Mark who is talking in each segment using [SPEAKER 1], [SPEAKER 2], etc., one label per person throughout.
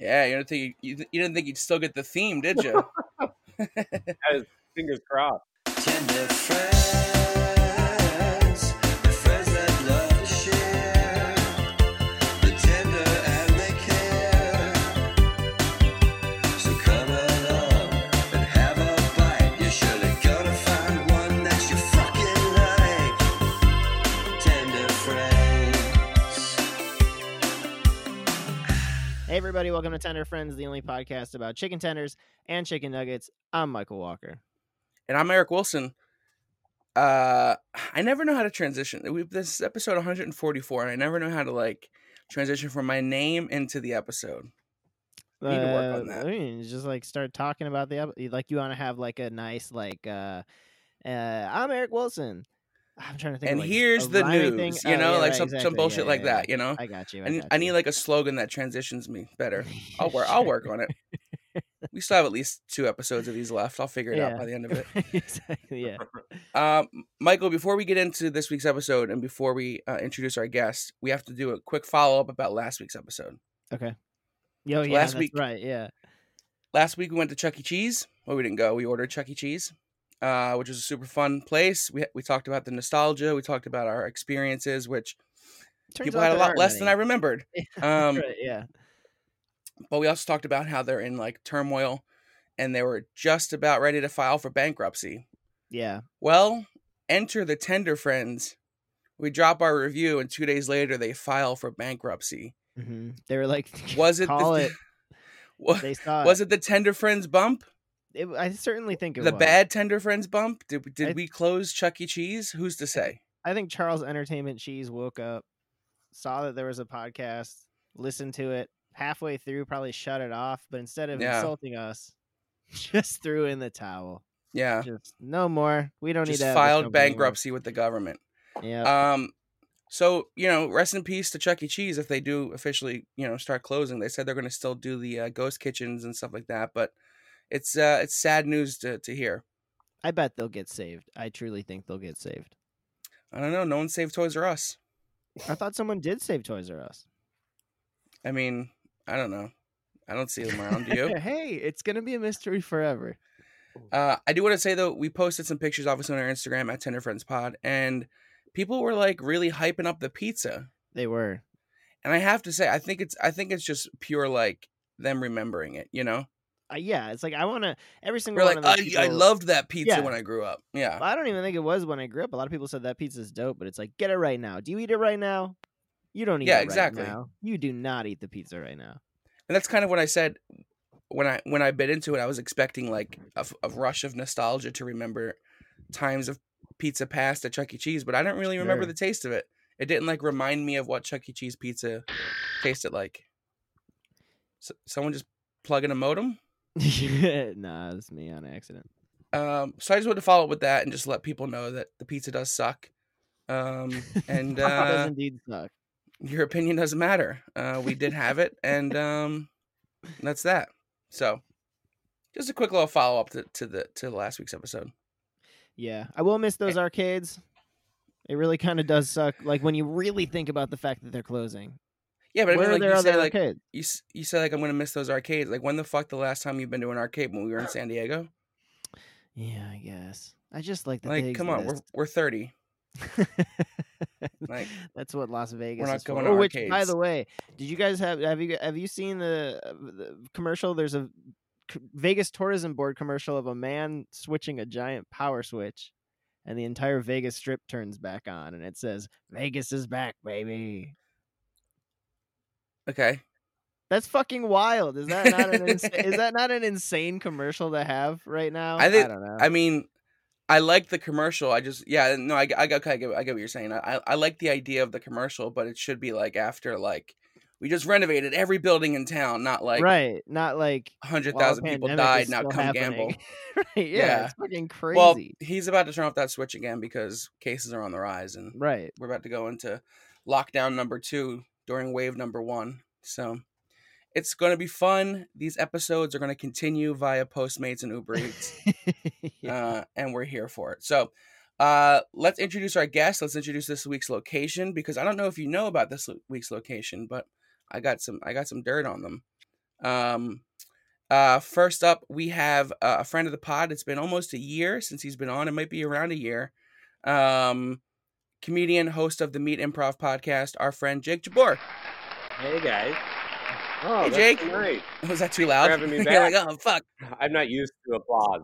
[SPEAKER 1] Yeah, you didn't think you, you didn't think you'd still get the theme, did you?
[SPEAKER 2] Fingers crossed.
[SPEAKER 3] Hey, everybody, welcome to Tender Friends, the only podcast about chicken tenders and chicken nuggets. I'm Michael Walker.
[SPEAKER 1] and I'm Eric Wilson. Uh, I never know how to transition. We, this is episode 144, and I never know how to like transition from my name into the episode. Need to work on
[SPEAKER 3] Uh,
[SPEAKER 1] that.
[SPEAKER 3] I mean, just like start talking about the like you want to have like a nice like uh, uh I'm Eric Wilson. I'm trying to think.
[SPEAKER 1] And
[SPEAKER 3] like,
[SPEAKER 1] here's the news,
[SPEAKER 3] thing.
[SPEAKER 1] you
[SPEAKER 3] Oh,
[SPEAKER 1] know,
[SPEAKER 3] yeah,
[SPEAKER 1] like
[SPEAKER 3] right,
[SPEAKER 1] some some bullshit
[SPEAKER 3] Yeah,
[SPEAKER 1] like
[SPEAKER 3] yeah,
[SPEAKER 1] that, you know.
[SPEAKER 3] I got you. I,
[SPEAKER 1] I need,
[SPEAKER 3] got
[SPEAKER 1] I need
[SPEAKER 3] you.
[SPEAKER 1] like a slogan that transitions me better. I'll work. I'll work on it. We still have at least two episodes of these left. I'll figure it out by the end of it.
[SPEAKER 3] exactly. Yeah.
[SPEAKER 1] Um, Michael, before we get into this week's episode and before we uh, introduce our guest, we have to do a quick follow up about last week's episode.
[SPEAKER 3] Okay. Yo,
[SPEAKER 1] So
[SPEAKER 3] yeah,
[SPEAKER 1] last
[SPEAKER 3] that's
[SPEAKER 1] week-
[SPEAKER 3] right. Yeah.
[SPEAKER 1] last week we went to Chuck E. Cheese. Well, we didn't go. We ordered Chuck E. Cheese, uh, which was a super fun place. We we talked about the nostalgia. We talked about our experiences, which
[SPEAKER 3] Turns
[SPEAKER 1] people had a lot less than I
[SPEAKER 3] many.
[SPEAKER 1] remembered. Um,
[SPEAKER 3] right, yeah.
[SPEAKER 1] but we also talked about how they're in like turmoil, and they were just about ready to file for bankruptcy.
[SPEAKER 3] Yeah.
[SPEAKER 1] Well, enter the Tender Friends. We drop our review, and two days later they file for bankruptcy.
[SPEAKER 3] hmm They were like,
[SPEAKER 1] Was it
[SPEAKER 3] call
[SPEAKER 1] the,
[SPEAKER 3] it?
[SPEAKER 1] wa-
[SPEAKER 3] They saw
[SPEAKER 1] was it the Tender Friends bump?
[SPEAKER 3] It. I certainly think it
[SPEAKER 1] The
[SPEAKER 3] was.
[SPEAKER 1] bad Tender Friends bump? Did did
[SPEAKER 3] I-
[SPEAKER 1] we close Chuck E. Cheese? Who's to say?
[SPEAKER 3] I think Charles Entertainment Cheese woke up, saw that there was a podcast, listened to it halfway through, probably shut it off, but instead of
[SPEAKER 1] Yeah.
[SPEAKER 3] insulting us, just threw in the towel.
[SPEAKER 1] Yeah,
[SPEAKER 3] Just no more. We don't
[SPEAKER 1] just
[SPEAKER 3] need to
[SPEAKER 1] filed
[SPEAKER 3] company anymore."
[SPEAKER 1] bankruptcy with the government.
[SPEAKER 3] Yeah.
[SPEAKER 1] Um, so you know, rest in peace to Chuck E. Cheese if they do officially, you know, start closing. They said they're going to still do the uh, ghost kitchens and stuff like that, but it's uh, it's sad news to to hear.
[SPEAKER 3] I bet they'll get saved. I truly think they'll get saved.
[SPEAKER 1] I don't know. No one saved Toys R Us.
[SPEAKER 3] I thought someone did save Toys R Us.
[SPEAKER 1] I mean, I don't know. I don't see them around. Do you?
[SPEAKER 3] hey, it's gonna be a mystery forever.
[SPEAKER 1] Uh, I do want to say though, we posted some pictures obviously on our Instagram at Tender Friends Pod, and people were like really hyping up the pizza.
[SPEAKER 3] They were.
[SPEAKER 1] And I have to say, I think it's I think it's just pure like them remembering it. You know,
[SPEAKER 3] Uh, yeah, it's like I want to every single
[SPEAKER 1] we're
[SPEAKER 3] one
[SPEAKER 1] like,
[SPEAKER 3] of
[SPEAKER 1] I, I loved that pizza
[SPEAKER 3] Yeah.
[SPEAKER 1] when I grew up. Yeah,
[SPEAKER 3] I don't even think it was when I grew up. A lot of people said that pizza's dope, but it's like, get it right now. Do you eat it right now? You don't eat
[SPEAKER 1] Yeah,
[SPEAKER 3] it right
[SPEAKER 1] exactly.
[SPEAKER 3] You do not eat the pizza right now.
[SPEAKER 1] and that's kind of what I said when I when I bit into it. I was expecting like a rush of nostalgia to remember times of pizza past at Chuck E. Cheese, but I don't really remember
[SPEAKER 3] Sure.
[SPEAKER 1] the taste of it. It didn't like remind me of what Chuck E. Cheese pizza tasted like. So, someone just plugging a modem.
[SPEAKER 3] nah, it's me on accident.
[SPEAKER 1] Um, so I just wanted to follow up with that and just let people know that the pizza does suck. Um, and
[SPEAKER 3] It does
[SPEAKER 1] uh,
[SPEAKER 3] indeed suck.
[SPEAKER 1] your opinion doesn't matter. Uh, we did have it, and um, that's that. So, just a quick little follow up to, to the to last week's episode.
[SPEAKER 3] Yeah, I will miss
[SPEAKER 1] Eh
[SPEAKER 3] those arcades. It really kind of does suck. Like when you really think about the fact that they're closing.
[SPEAKER 1] Yeah, but I
[SPEAKER 3] Where
[SPEAKER 1] mean,
[SPEAKER 3] are
[SPEAKER 1] like you say, like
[SPEAKER 3] arcades?
[SPEAKER 1] you you say, like I'm gonna miss those arcades. Like when the fuck the last time you've been to an arcade when we were in San Diego?
[SPEAKER 3] Yeah, I guess. I just like that.
[SPEAKER 1] Like, come on, we're we're thirty. Like,
[SPEAKER 3] That's what Las Vegas
[SPEAKER 1] not
[SPEAKER 3] is for.
[SPEAKER 1] going to
[SPEAKER 3] Oh, which, by the way, did you guys have have you have you seen the, uh, the commercial? There's a Vegas Tourism Board commercial of a man switching a giant power switch, and the entire Vegas Strip turns back on, and it says "Vegas is back, baby."
[SPEAKER 1] Okay,
[SPEAKER 3] That's fucking wild. Is that not an ins- is that not an insane commercial to have right now?
[SPEAKER 1] I think-
[SPEAKER 3] don't know.
[SPEAKER 1] I mean, I like the commercial. I just yeah, no, I, I, got- I get I get what you're saying. I I like the idea of the commercial, but it should be like after like we just renovated every building in town, not like
[SPEAKER 3] right, not like
[SPEAKER 1] hundred thousand people died. Now come
[SPEAKER 3] happening.
[SPEAKER 1] gamble.
[SPEAKER 3] right? Yeah,
[SPEAKER 1] Yeah.
[SPEAKER 3] it's fucking crazy.
[SPEAKER 1] Well, he's about to turn off that switch again because cases are on the rise, and
[SPEAKER 3] right.
[SPEAKER 1] we're about to go into lockdown number two during wave number one. So it's going to be fun. These episodes are going to continue via Postmates and Uber Eats,
[SPEAKER 3] yeah.
[SPEAKER 1] uh, and we're here for it. So Uh, let's introduce our guest. Let's introduce this week's location because I don't know if you know about this week's location, but I got some I got some dirt on them. Um, uh, first up, we have uh, a friend of the pod. It's been almost a year since he's been on. It might be around a year. Um, comedian, host of the Meet Improv podcast, our friend Jake Jabor.
[SPEAKER 2] Hey guys. Oh,
[SPEAKER 1] Hey,
[SPEAKER 2] that's
[SPEAKER 1] Jake.
[SPEAKER 2] Great.
[SPEAKER 1] Was that too loud?
[SPEAKER 2] having me
[SPEAKER 1] You're
[SPEAKER 2] back.
[SPEAKER 1] like, oh fuck.
[SPEAKER 2] I'm not used to applause.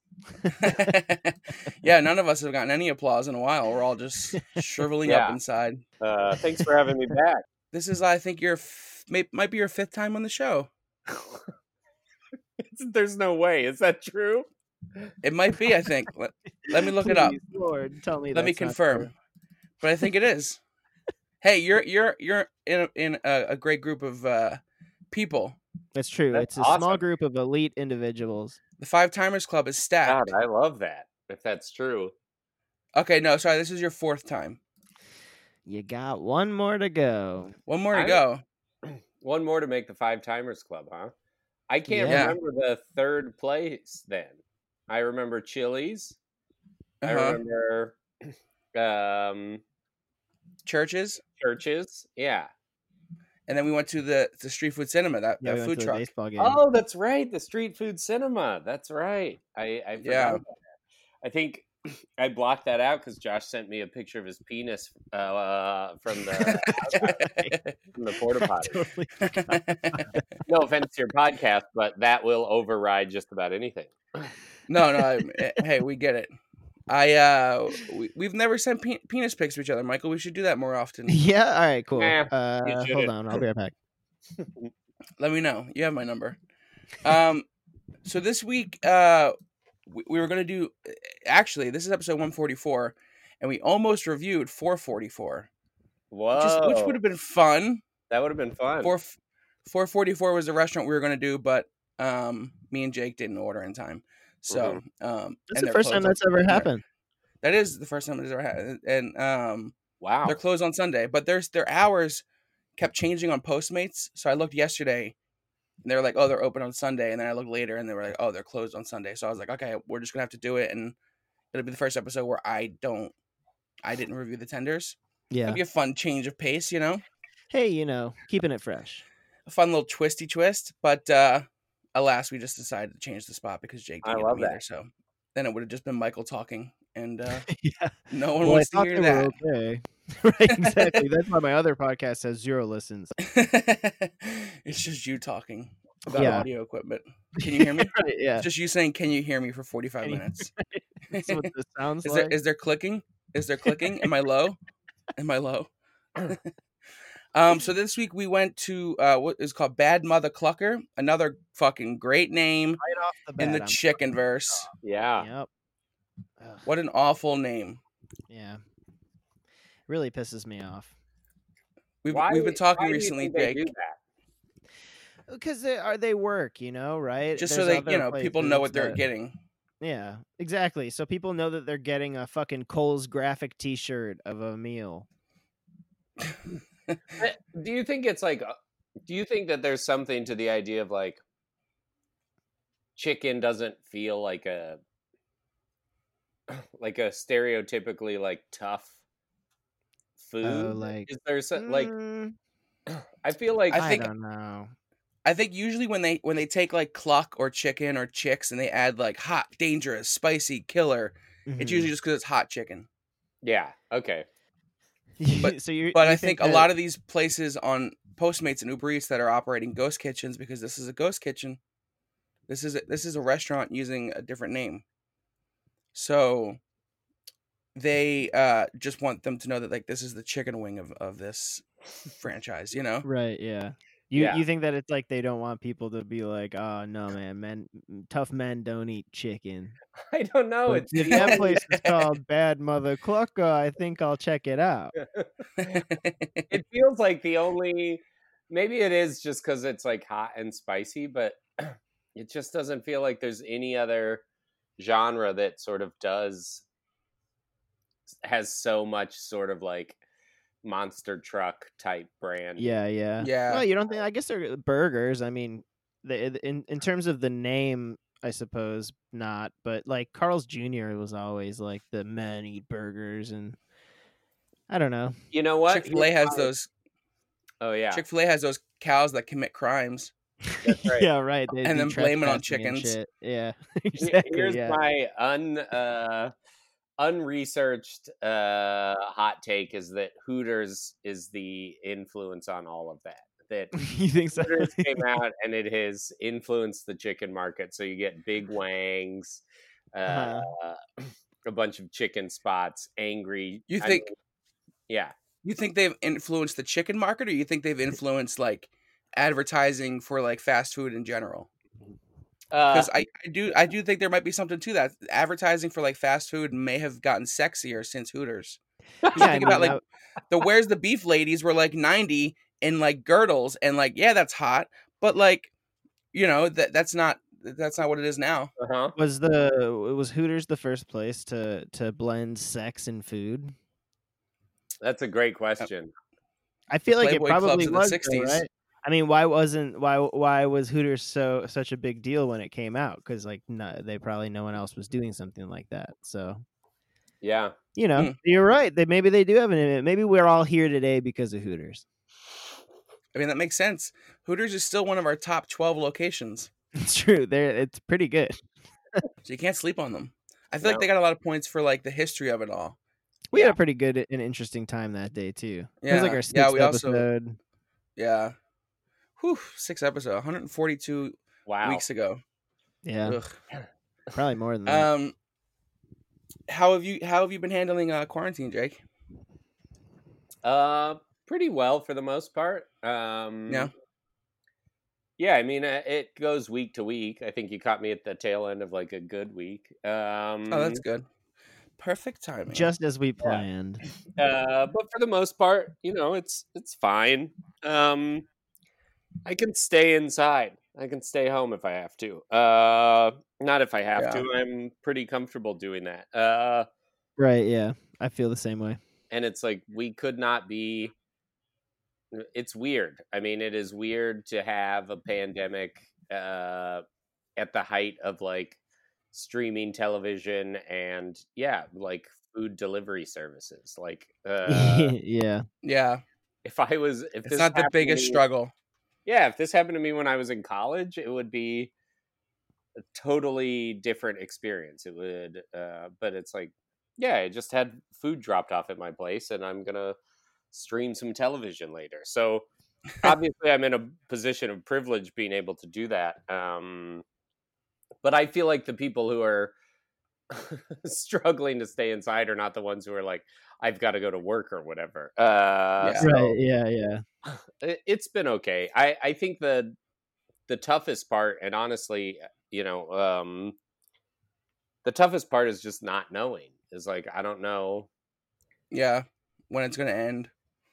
[SPEAKER 1] yeah, none of us have gotten any applause in a while. We're all just shriveling up inside.
[SPEAKER 2] Uh, thanks for having me back.
[SPEAKER 1] This is, I think, your f- may- might be your fifth time on the show.
[SPEAKER 2] There's no way. Is that true?
[SPEAKER 1] It might be. I think. Let, let me look it up.
[SPEAKER 3] Lord, tell me.
[SPEAKER 1] Let me
[SPEAKER 3] that's not
[SPEAKER 1] confirm.
[SPEAKER 3] True.
[SPEAKER 1] But I think it is. hey, you're you're you're in a, in a, a great group of uh, people.
[SPEAKER 3] That's true.
[SPEAKER 2] That's
[SPEAKER 3] it's a small group of elite individuals.
[SPEAKER 1] The Five Timers Club is stacked.
[SPEAKER 2] God, I love that. If that's true.
[SPEAKER 1] Okay, no, sorry. This is your fourth time.
[SPEAKER 3] You got one more to go.
[SPEAKER 1] One more to
[SPEAKER 2] I-
[SPEAKER 1] go.
[SPEAKER 2] One more to make the Five Timers Club, huh? I can't
[SPEAKER 1] Yeah.
[SPEAKER 2] remember the third place then. I remember Chili's. I
[SPEAKER 1] Uh-huh.
[SPEAKER 2] remember um,
[SPEAKER 1] Churches,
[SPEAKER 2] churches. Yeah.
[SPEAKER 1] and then we went to the the street food cinema. That,
[SPEAKER 3] Yeah,
[SPEAKER 1] that
[SPEAKER 3] we
[SPEAKER 1] food
[SPEAKER 3] went to the
[SPEAKER 1] truck.
[SPEAKER 3] baseball game.
[SPEAKER 2] Oh, that's right. The street food cinema. That's right. I, I forgot
[SPEAKER 1] Yeah.
[SPEAKER 2] I think I blocked that out because Josh sent me a picture of his penis uh, from the from the porta potty.
[SPEAKER 3] totally.
[SPEAKER 2] No offense to your podcast, but that will override just about anything.
[SPEAKER 1] no, no. I, eh, hey, we get it. I uh, we, we've never sent pe- penis pics to each other, Michael. We should do that more often.
[SPEAKER 3] yeah. All right. Cool.
[SPEAKER 2] Eh,
[SPEAKER 3] uh, hold on. I'll be right back.
[SPEAKER 1] Let me know. You have my number. Um, so this week, uh, we, we were gonna do. Actually, this is episode one forty four, and we almost reviewed four forty four,
[SPEAKER 2] Whoa,
[SPEAKER 1] which, is- which would have been fun.
[SPEAKER 2] that would have been fun.
[SPEAKER 1] Four four forty four was the restaurant we were gonna do, but um, me and Jake didn't order in time. So um,
[SPEAKER 3] That's the first time that's ever
[SPEAKER 1] yeah.
[SPEAKER 3] happened.
[SPEAKER 1] That is the first time it has ever happened, and um,
[SPEAKER 2] wow,
[SPEAKER 1] they're closed on Sunday. But there's their hours kept changing on Postmates. So I looked yesterday, and they were like, "Oh, they're open on Sunday," and then I looked later, and they were like, "Oh, they're closed on Sunday." So I was like, "Okay, we're just gonna have to do it," and it'll be the first episode where I don't, I didn't review the tenders.
[SPEAKER 3] Yeah.
[SPEAKER 1] It'll be a fun change of pace, you know,
[SPEAKER 3] Hey, you know, keeping it fresh.
[SPEAKER 1] a fun little twisty twist. But uh alas, we just decided to change the spot because Jake
[SPEAKER 2] I
[SPEAKER 1] didn't get
[SPEAKER 2] love
[SPEAKER 1] either.
[SPEAKER 2] that.
[SPEAKER 1] So then it would have just been Michael talking, and uh
[SPEAKER 3] yeah.
[SPEAKER 1] no one
[SPEAKER 3] Well, I
[SPEAKER 1] wants to hear that.
[SPEAKER 3] okay. right. Exactly. That's why my other podcast has zero listens.
[SPEAKER 1] it's just you talking about
[SPEAKER 3] Yeah.
[SPEAKER 1] audio equipment. Can you hear me?
[SPEAKER 3] Right, yeah.
[SPEAKER 1] It's just you saying, "Can you hear me?" for forty-five
[SPEAKER 3] you-
[SPEAKER 1] minutes.
[SPEAKER 3] That's what this sounds
[SPEAKER 1] Is
[SPEAKER 3] like.
[SPEAKER 1] there is there clicking? Is there clicking? Am I low? Am I low? Um. So this week we went to uh, what is called Bad Mother Clucker, another fucking great name
[SPEAKER 3] right off the bat.
[SPEAKER 1] in the
[SPEAKER 3] I'm
[SPEAKER 1] chicken verse.
[SPEAKER 2] yeah.
[SPEAKER 3] Yep. Ugh,
[SPEAKER 1] What an awful name.
[SPEAKER 3] yeah. Really pisses me off.
[SPEAKER 1] We've
[SPEAKER 2] Why-
[SPEAKER 1] we've been talking
[SPEAKER 2] why do you
[SPEAKER 1] recently,
[SPEAKER 2] think they
[SPEAKER 1] Jake,
[SPEAKER 2] do that?
[SPEAKER 3] Because they are they work, you know, right?
[SPEAKER 1] just so
[SPEAKER 3] There's
[SPEAKER 1] they you know people know what they're
[SPEAKER 3] that-
[SPEAKER 1] getting.
[SPEAKER 3] Yeah, exactly. So people know that they're getting a fucking Kohl's graphic T-shirt of a meal.
[SPEAKER 2] Do you think it's like? uh, Do you think that there's something to the idea of like chicken doesn't feel like a like a stereotypically like tough food?
[SPEAKER 3] Oh, like
[SPEAKER 2] Is there some, like
[SPEAKER 3] mm,
[SPEAKER 2] I feel like
[SPEAKER 1] I
[SPEAKER 3] I,
[SPEAKER 1] think-
[SPEAKER 3] don't know.
[SPEAKER 1] I think usually when they when they take like cluck or chicken or chicks and they add like hot, dangerous, spicy, killer, it's
[SPEAKER 3] Mhm.
[SPEAKER 1] usually just because it's hot chicken.
[SPEAKER 2] yeah okay
[SPEAKER 1] but-
[SPEAKER 3] so you
[SPEAKER 1] But
[SPEAKER 3] you
[SPEAKER 1] I think, a
[SPEAKER 3] that-
[SPEAKER 1] lot of these places on Postmates and Uber Eats that are operating ghost kitchens because this is a ghost kitchen. This is a, this is a restaurant using a different name. So they uh just want them to know that like this is the chicken wing of of this franchise, you know?
[SPEAKER 3] right, yeah. You
[SPEAKER 2] Yeah.
[SPEAKER 3] you think that it's like they don't want people to be like, oh no, man, men tough men don't eat chicken.
[SPEAKER 2] I don't know
[SPEAKER 3] But
[SPEAKER 2] it's
[SPEAKER 3] if that place is called Bad Mother Clucka, I think I'll check it out.
[SPEAKER 2] it feels like the only maybe it is just because it's like hot and spicy but it just doesn't feel like there's any other genre that sort of does has so much sort of like monster truck type brand
[SPEAKER 3] Yeah, yeah.
[SPEAKER 1] Yeah.
[SPEAKER 3] Well, you don't think? I guess they're burgers. I mean, the in in terms of the name I suppose not. But like Carl's Jr. was always like the men eat burgers, and I don't know.
[SPEAKER 2] You know what?
[SPEAKER 1] Chick Fil A has those.
[SPEAKER 2] Oh yeah.
[SPEAKER 1] Chick Fil A has those cows that commit crimes.
[SPEAKER 2] Right.
[SPEAKER 3] yeah, right. they'd
[SPEAKER 1] And then blame it on chickens.
[SPEAKER 3] Yeah, exactly.
[SPEAKER 2] Here's
[SPEAKER 3] yeah.
[SPEAKER 2] my un uh, unresearched uh, hot take: is that Hooters is the influence on all of that. That
[SPEAKER 3] you think so?
[SPEAKER 2] Hooters came out and it has influenced the chicken market. So you get big wangs, uh,
[SPEAKER 3] Uh-huh.
[SPEAKER 2] a bunch of chicken spots, angry.
[SPEAKER 1] You
[SPEAKER 2] I
[SPEAKER 1] think-
[SPEAKER 2] mean, yeah.
[SPEAKER 1] You think they've influenced the chicken market, or you think they've influenced like advertising for like fast food in general?
[SPEAKER 2] Uh,
[SPEAKER 1] Because I, I do I do think there might be something to that. Advertising for like fast food may have gotten sexier since Hooters. you
[SPEAKER 3] Yeah, I
[SPEAKER 1] think about
[SPEAKER 3] mean,
[SPEAKER 1] like the where's the beef ladies were like 90 in like girdles and like yeah that's hot but like you know that that's not that's not what it is now
[SPEAKER 2] uh-huh.
[SPEAKER 3] was the was Hooters the first place to to blend sex and food?
[SPEAKER 2] That's a great question.
[SPEAKER 3] I feel like
[SPEAKER 1] Playboy
[SPEAKER 3] it probably
[SPEAKER 1] of the
[SPEAKER 3] was, though,
[SPEAKER 1] 60s.
[SPEAKER 3] right? I mean, why wasn't why why was Hooters so such a big deal when it came out? Because like no, they probably no one else was doing something like that. So
[SPEAKER 2] Yeah.
[SPEAKER 3] you know,
[SPEAKER 1] Hmm.
[SPEAKER 3] you're right. They maybe they do have an maybe we're all here today because of Hooters.
[SPEAKER 1] i mean that makes sense hooters is still one of our top 12 locations
[SPEAKER 3] It's true. They're it's pretty good.
[SPEAKER 1] so you can't sleep on them i feel
[SPEAKER 2] No.
[SPEAKER 1] like they got a lot of points for like the history of it all
[SPEAKER 3] We
[SPEAKER 2] Yeah.
[SPEAKER 3] had a pretty good and interesting time that day too. it was like our sixth
[SPEAKER 1] Yeah, we also-
[SPEAKER 3] episode.
[SPEAKER 1] yeah Whew, six episode 142
[SPEAKER 2] Wow.
[SPEAKER 1] weeks ago
[SPEAKER 3] Yeah,
[SPEAKER 1] Ugh.
[SPEAKER 3] probably more than that.
[SPEAKER 1] um how have you how have you been handling uh quarantine jake
[SPEAKER 2] Uh, pretty well for the most part. Um,
[SPEAKER 1] Yeah.
[SPEAKER 2] Yeah, I mean, uh, it goes week to week. I think you caught me at the tail end of like a good week. Um,
[SPEAKER 1] oh that's good perfect timing
[SPEAKER 3] Just as we planned.
[SPEAKER 2] uh, but for the most part, you know, it's it's fine. Um, I can stay inside. I can stay home if I have to. Uh, not if I have
[SPEAKER 1] Yeah.
[SPEAKER 2] to. I'm pretty comfortable doing that. Uh,
[SPEAKER 3] Right. Yeah. I feel the same way.
[SPEAKER 2] and it's like we could not be it's weird i mean it is weird to have a pandemic uh at the height of like streaming television and yeah like food delivery services like uh
[SPEAKER 3] yeah.
[SPEAKER 1] Yeah.
[SPEAKER 2] If i was if
[SPEAKER 1] it's
[SPEAKER 2] this
[SPEAKER 1] not the biggest struggle
[SPEAKER 2] yeah if this happened to me when i was in college it would be a totally different experience. It would uh but it's like yeah i just had food dropped off at my place and i'm gonna stream some television later. So obviously i'm in a position of privilege being able to do that um but i feel like the people who are struggling to stay inside are not the ones who are like i've got to go to work or whatever uh
[SPEAKER 1] Yeah.
[SPEAKER 2] so-
[SPEAKER 3] Right. Yeah. Yeah.
[SPEAKER 2] it- it's been okay. I I think the the toughest part, and honestly, you know, um, the toughest part is just not knowing. Is like I don't know.
[SPEAKER 1] yeah when it's gonna end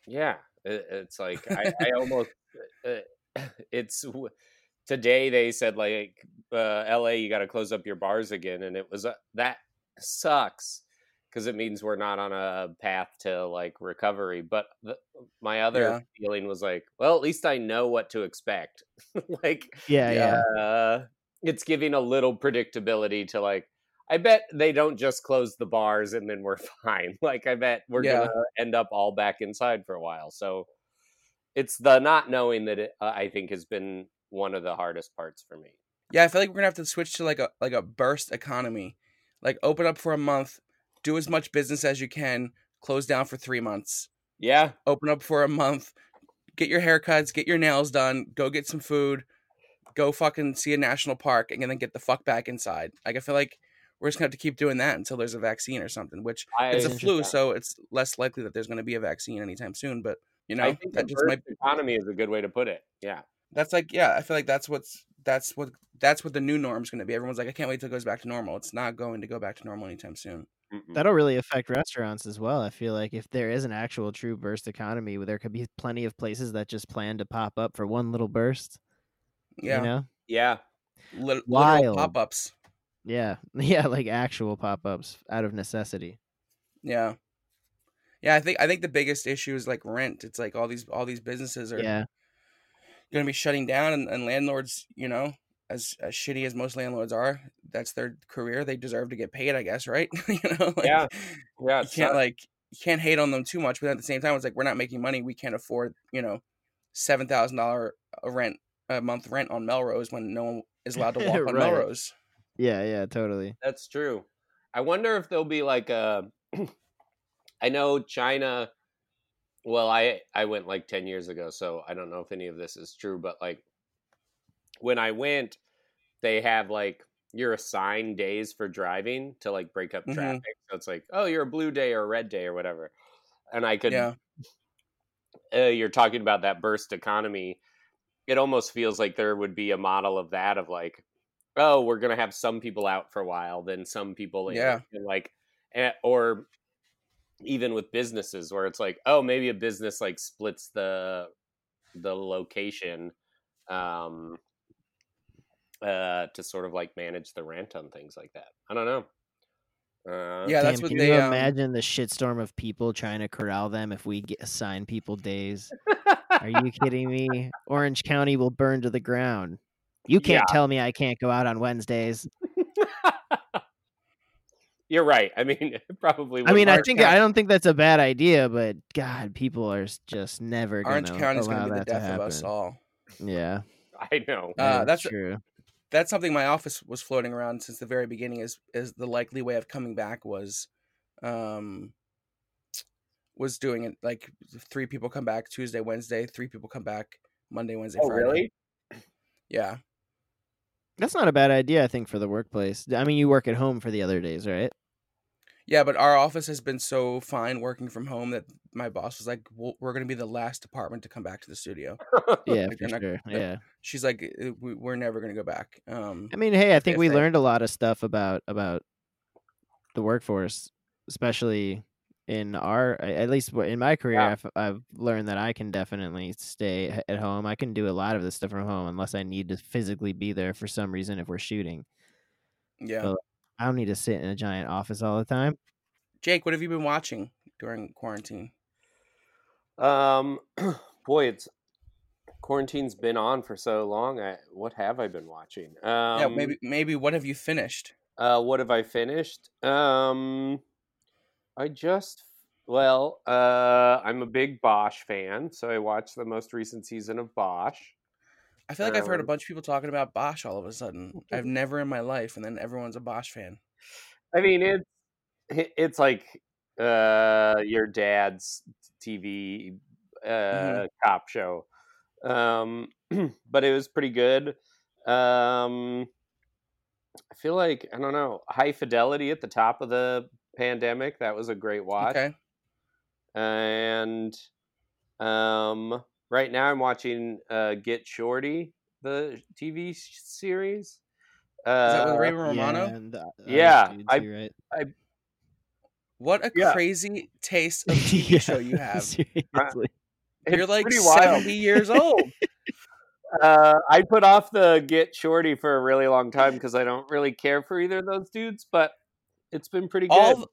[SPEAKER 2] Yeah, it, it's like I, I almost. Uh, it's today they said like uh, L.A. You got to close up your bars again, and it was uh, that sucks because it means we're not on a path to like recovery. But the, my other
[SPEAKER 1] Yeah.
[SPEAKER 2] feeling was like, well, at least I know what to expect. like,
[SPEAKER 3] Yeah.
[SPEAKER 1] Yeah.
[SPEAKER 3] Yeah.
[SPEAKER 2] uh, it's giving a little predictability to like. I bet they don't just close the bars and then we're fine. Like I bet we're
[SPEAKER 1] Yeah.
[SPEAKER 2] gonna end up all back inside for a while. So it's the not knowing that it, uh, I think has been one of the hardest parts for me.
[SPEAKER 1] Yeah, I feel like we're gonna have to switch to like a like a burst economy, like open up for a month, do as much business as you can, close down for three months,
[SPEAKER 2] Yeah,
[SPEAKER 1] open up for a month, get your haircuts, get your nails done, go get some food, go fucking see a national park, and then get the fuck back inside. Like I feel like we're just gonna have to keep doing that until there's a vaccine or something. Which
[SPEAKER 2] I,
[SPEAKER 1] it's a flu, so it's less likely that there's gonna be a vaccine anytime soon. But you know,
[SPEAKER 2] I think
[SPEAKER 1] that just might
[SPEAKER 2] burst economy is a good way to put it. Yeah,
[SPEAKER 1] that's like yeah i feel like that's what's that's what that's what the new norm is going to be everyone's like i can't wait till it goes back to normal it's not going to go back to normal anytime soon
[SPEAKER 2] Mm-mm.
[SPEAKER 3] That'll really affect restaurants as well. I feel like if there is an actual true burst economy, there could be plenty of places that just plan to pop up for one little burst.
[SPEAKER 1] yeah
[SPEAKER 3] You know?
[SPEAKER 2] yeah.
[SPEAKER 1] Literal
[SPEAKER 3] Wild.
[SPEAKER 1] pop-ups
[SPEAKER 3] Yeah. Yeah. Like actual pop ups out of necessity.
[SPEAKER 1] yeah yeah i think i think the biggest issue is like rent it's like all these all these businesses are
[SPEAKER 3] Yeah.
[SPEAKER 1] going to be shutting down and, and landlords you know as as shitty as most landlords are, that's their career. They deserve to get paid, I guess, right? you know, like,
[SPEAKER 2] Yeah. Yeah,
[SPEAKER 1] you can't
[SPEAKER 2] not-
[SPEAKER 1] like you can't hate on them too much, but at the same time, it's like we're not making money. We can't afford, you know, seven thousand dollar uh, rent a month rent on Melrose when no one is allowed to walk on Melrose.
[SPEAKER 3] Yeah, yeah, totally.
[SPEAKER 2] That's true. I wonder if there'll be like a. I know China. Well, I I went like ten years ago, so I don't know if any of this is true. But like, when I went, they have like you're assigned days for driving to like break up
[SPEAKER 1] Mhm.
[SPEAKER 2] traffic. So it's like, oh, you're a blue day or a red day or whatever. And I could.
[SPEAKER 1] Yeah,
[SPEAKER 2] Uh, you're talking about that burst economy. It almost feels like there would be a model of that of like, oh, we're gonna have some people out for a while, then some people, in,
[SPEAKER 1] Yeah.
[SPEAKER 2] like, eh, or even with businesses where it's like, oh, maybe a business like splits the the location, um, uh, to sort of like manage the rent on things like that. I don't know. Uh,
[SPEAKER 1] yeah, that's
[SPEAKER 3] Damn,
[SPEAKER 1] what
[SPEAKER 3] can
[SPEAKER 1] they.
[SPEAKER 3] you
[SPEAKER 1] um,
[SPEAKER 3] imagine the shitstorm of people trying to corral them if we get, assign people days? Are you kidding me? Orange County will burn to the ground. You can't
[SPEAKER 2] Yeah.
[SPEAKER 3] tell me I can't go out on Wednesdays.
[SPEAKER 2] You're right. I mean, probably.
[SPEAKER 3] I mean, I think
[SPEAKER 1] County-
[SPEAKER 3] I don't think that's a bad idea, but God, people are just never going
[SPEAKER 1] Orange
[SPEAKER 3] to
[SPEAKER 1] County's
[SPEAKER 3] allow
[SPEAKER 1] going to be the death of us all.
[SPEAKER 3] Yeah,
[SPEAKER 2] I know.
[SPEAKER 1] Uh, that's-
[SPEAKER 3] true.
[SPEAKER 1] That's something my office was floating around since the very beginning. Is is the likely way of coming back was, um, was doing it like three people come back Tuesday, Wednesday, three people come back Monday, Wednesday,
[SPEAKER 2] Oh,
[SPEAKER 1] Friday.
[SPEAKER 2] really?
[SPEAKER 1] Yeah,
[SPEAKER 3] That's not a bad idea, I think, for the workplace. I mean, you work at home for the other days, right?
[SPEAKER 1] Yeah. But our office has been so fine working from home that my boss was like, well, "We're going to be the last department to come back to the studio."
[SPEAKER 3] Yeah,
[SPEAKER 1] Like,
[SPEAKER 3] for
[SPEAKER 1] not-
[SPEAKER 3] sure. Yeah.
[SPEAKER 1] She's like, "Uh, we- "We're never going to go back." Um,
[SPEAKER 3] I mean, hey, I think we
[SPEAKER 1] they-
[SPEAKER 3] learned a lot of stuff about about the workforce, especially in our at least in my career.
[SPEAKER 2] Yeah.
[SPEAKER 3] I've, I've learned that I can definitely stay at home. I can do a lot of this stuff from home unless I need to physically be there for some reason if we're shooting.
[SPEAKER 1] yeah.
[SPEAKER 3] I don't need to sit in a giant office all the time.
[SPEAKER 1] Jake, what have you been watching during quarantine?
[SPEAKER 2] Um, boy, it's quarantine's been on for so long. I what have I been watching? Um,
[SPEAKER 1] yeah, maybe maybe what have you finished?
[SPEAKER 2] Uh, what have I finished? Um, I just well, uh, I'm a big Bosch fan, so I watched the most recent season of Bosch.
[SPEAKER 1] I feel like I've heard a bunch of people talking about Bosch all of a sudden. I've never in my life, and then everyone's a Bosch fan.
[SPEAKER 2] I mean, it's it's like uh, your dad's TV uh,
[SPEAKER 1] Mhm.
[SPEAKER 2] cop show, um, but it was pretty good. Um, I feel like I don't know High Fidelity at the top of the pandemic. That was a great watch.
[SPEAKER 1] Okay,
[SPEAKER 2] and um, right now I'm watching uh, Get Shorty, the TV series. Uh,
[SPEAKER 1] is that with Ray Romano?
[SPEAKER 3] Yeah, and the
[SPEAKER 2] Yeah, I-
[SPEAKER 3] you're right.
[SPEAKER 1] What a
[SPEAKER 2] Yeah.
[SPEAKER 1] crazy taste of TV
[SPEAKER 3] Yeah,
[SPEAKER 1] show you have.
[SPEAKER 3] Seriously.
[SPEAKER 1] You're
[SPEAKER 2] it's
[SPEAKER 1] like
[SPEAKER 2] pretty wild.
[SPEAKER 1] seventy years old.
[SPEAKER 2] Uh, I put off the Get Shorty for a really long time because I don't really care for either of those dudes, but it's been pretty good.
[SPEAKER 1] all,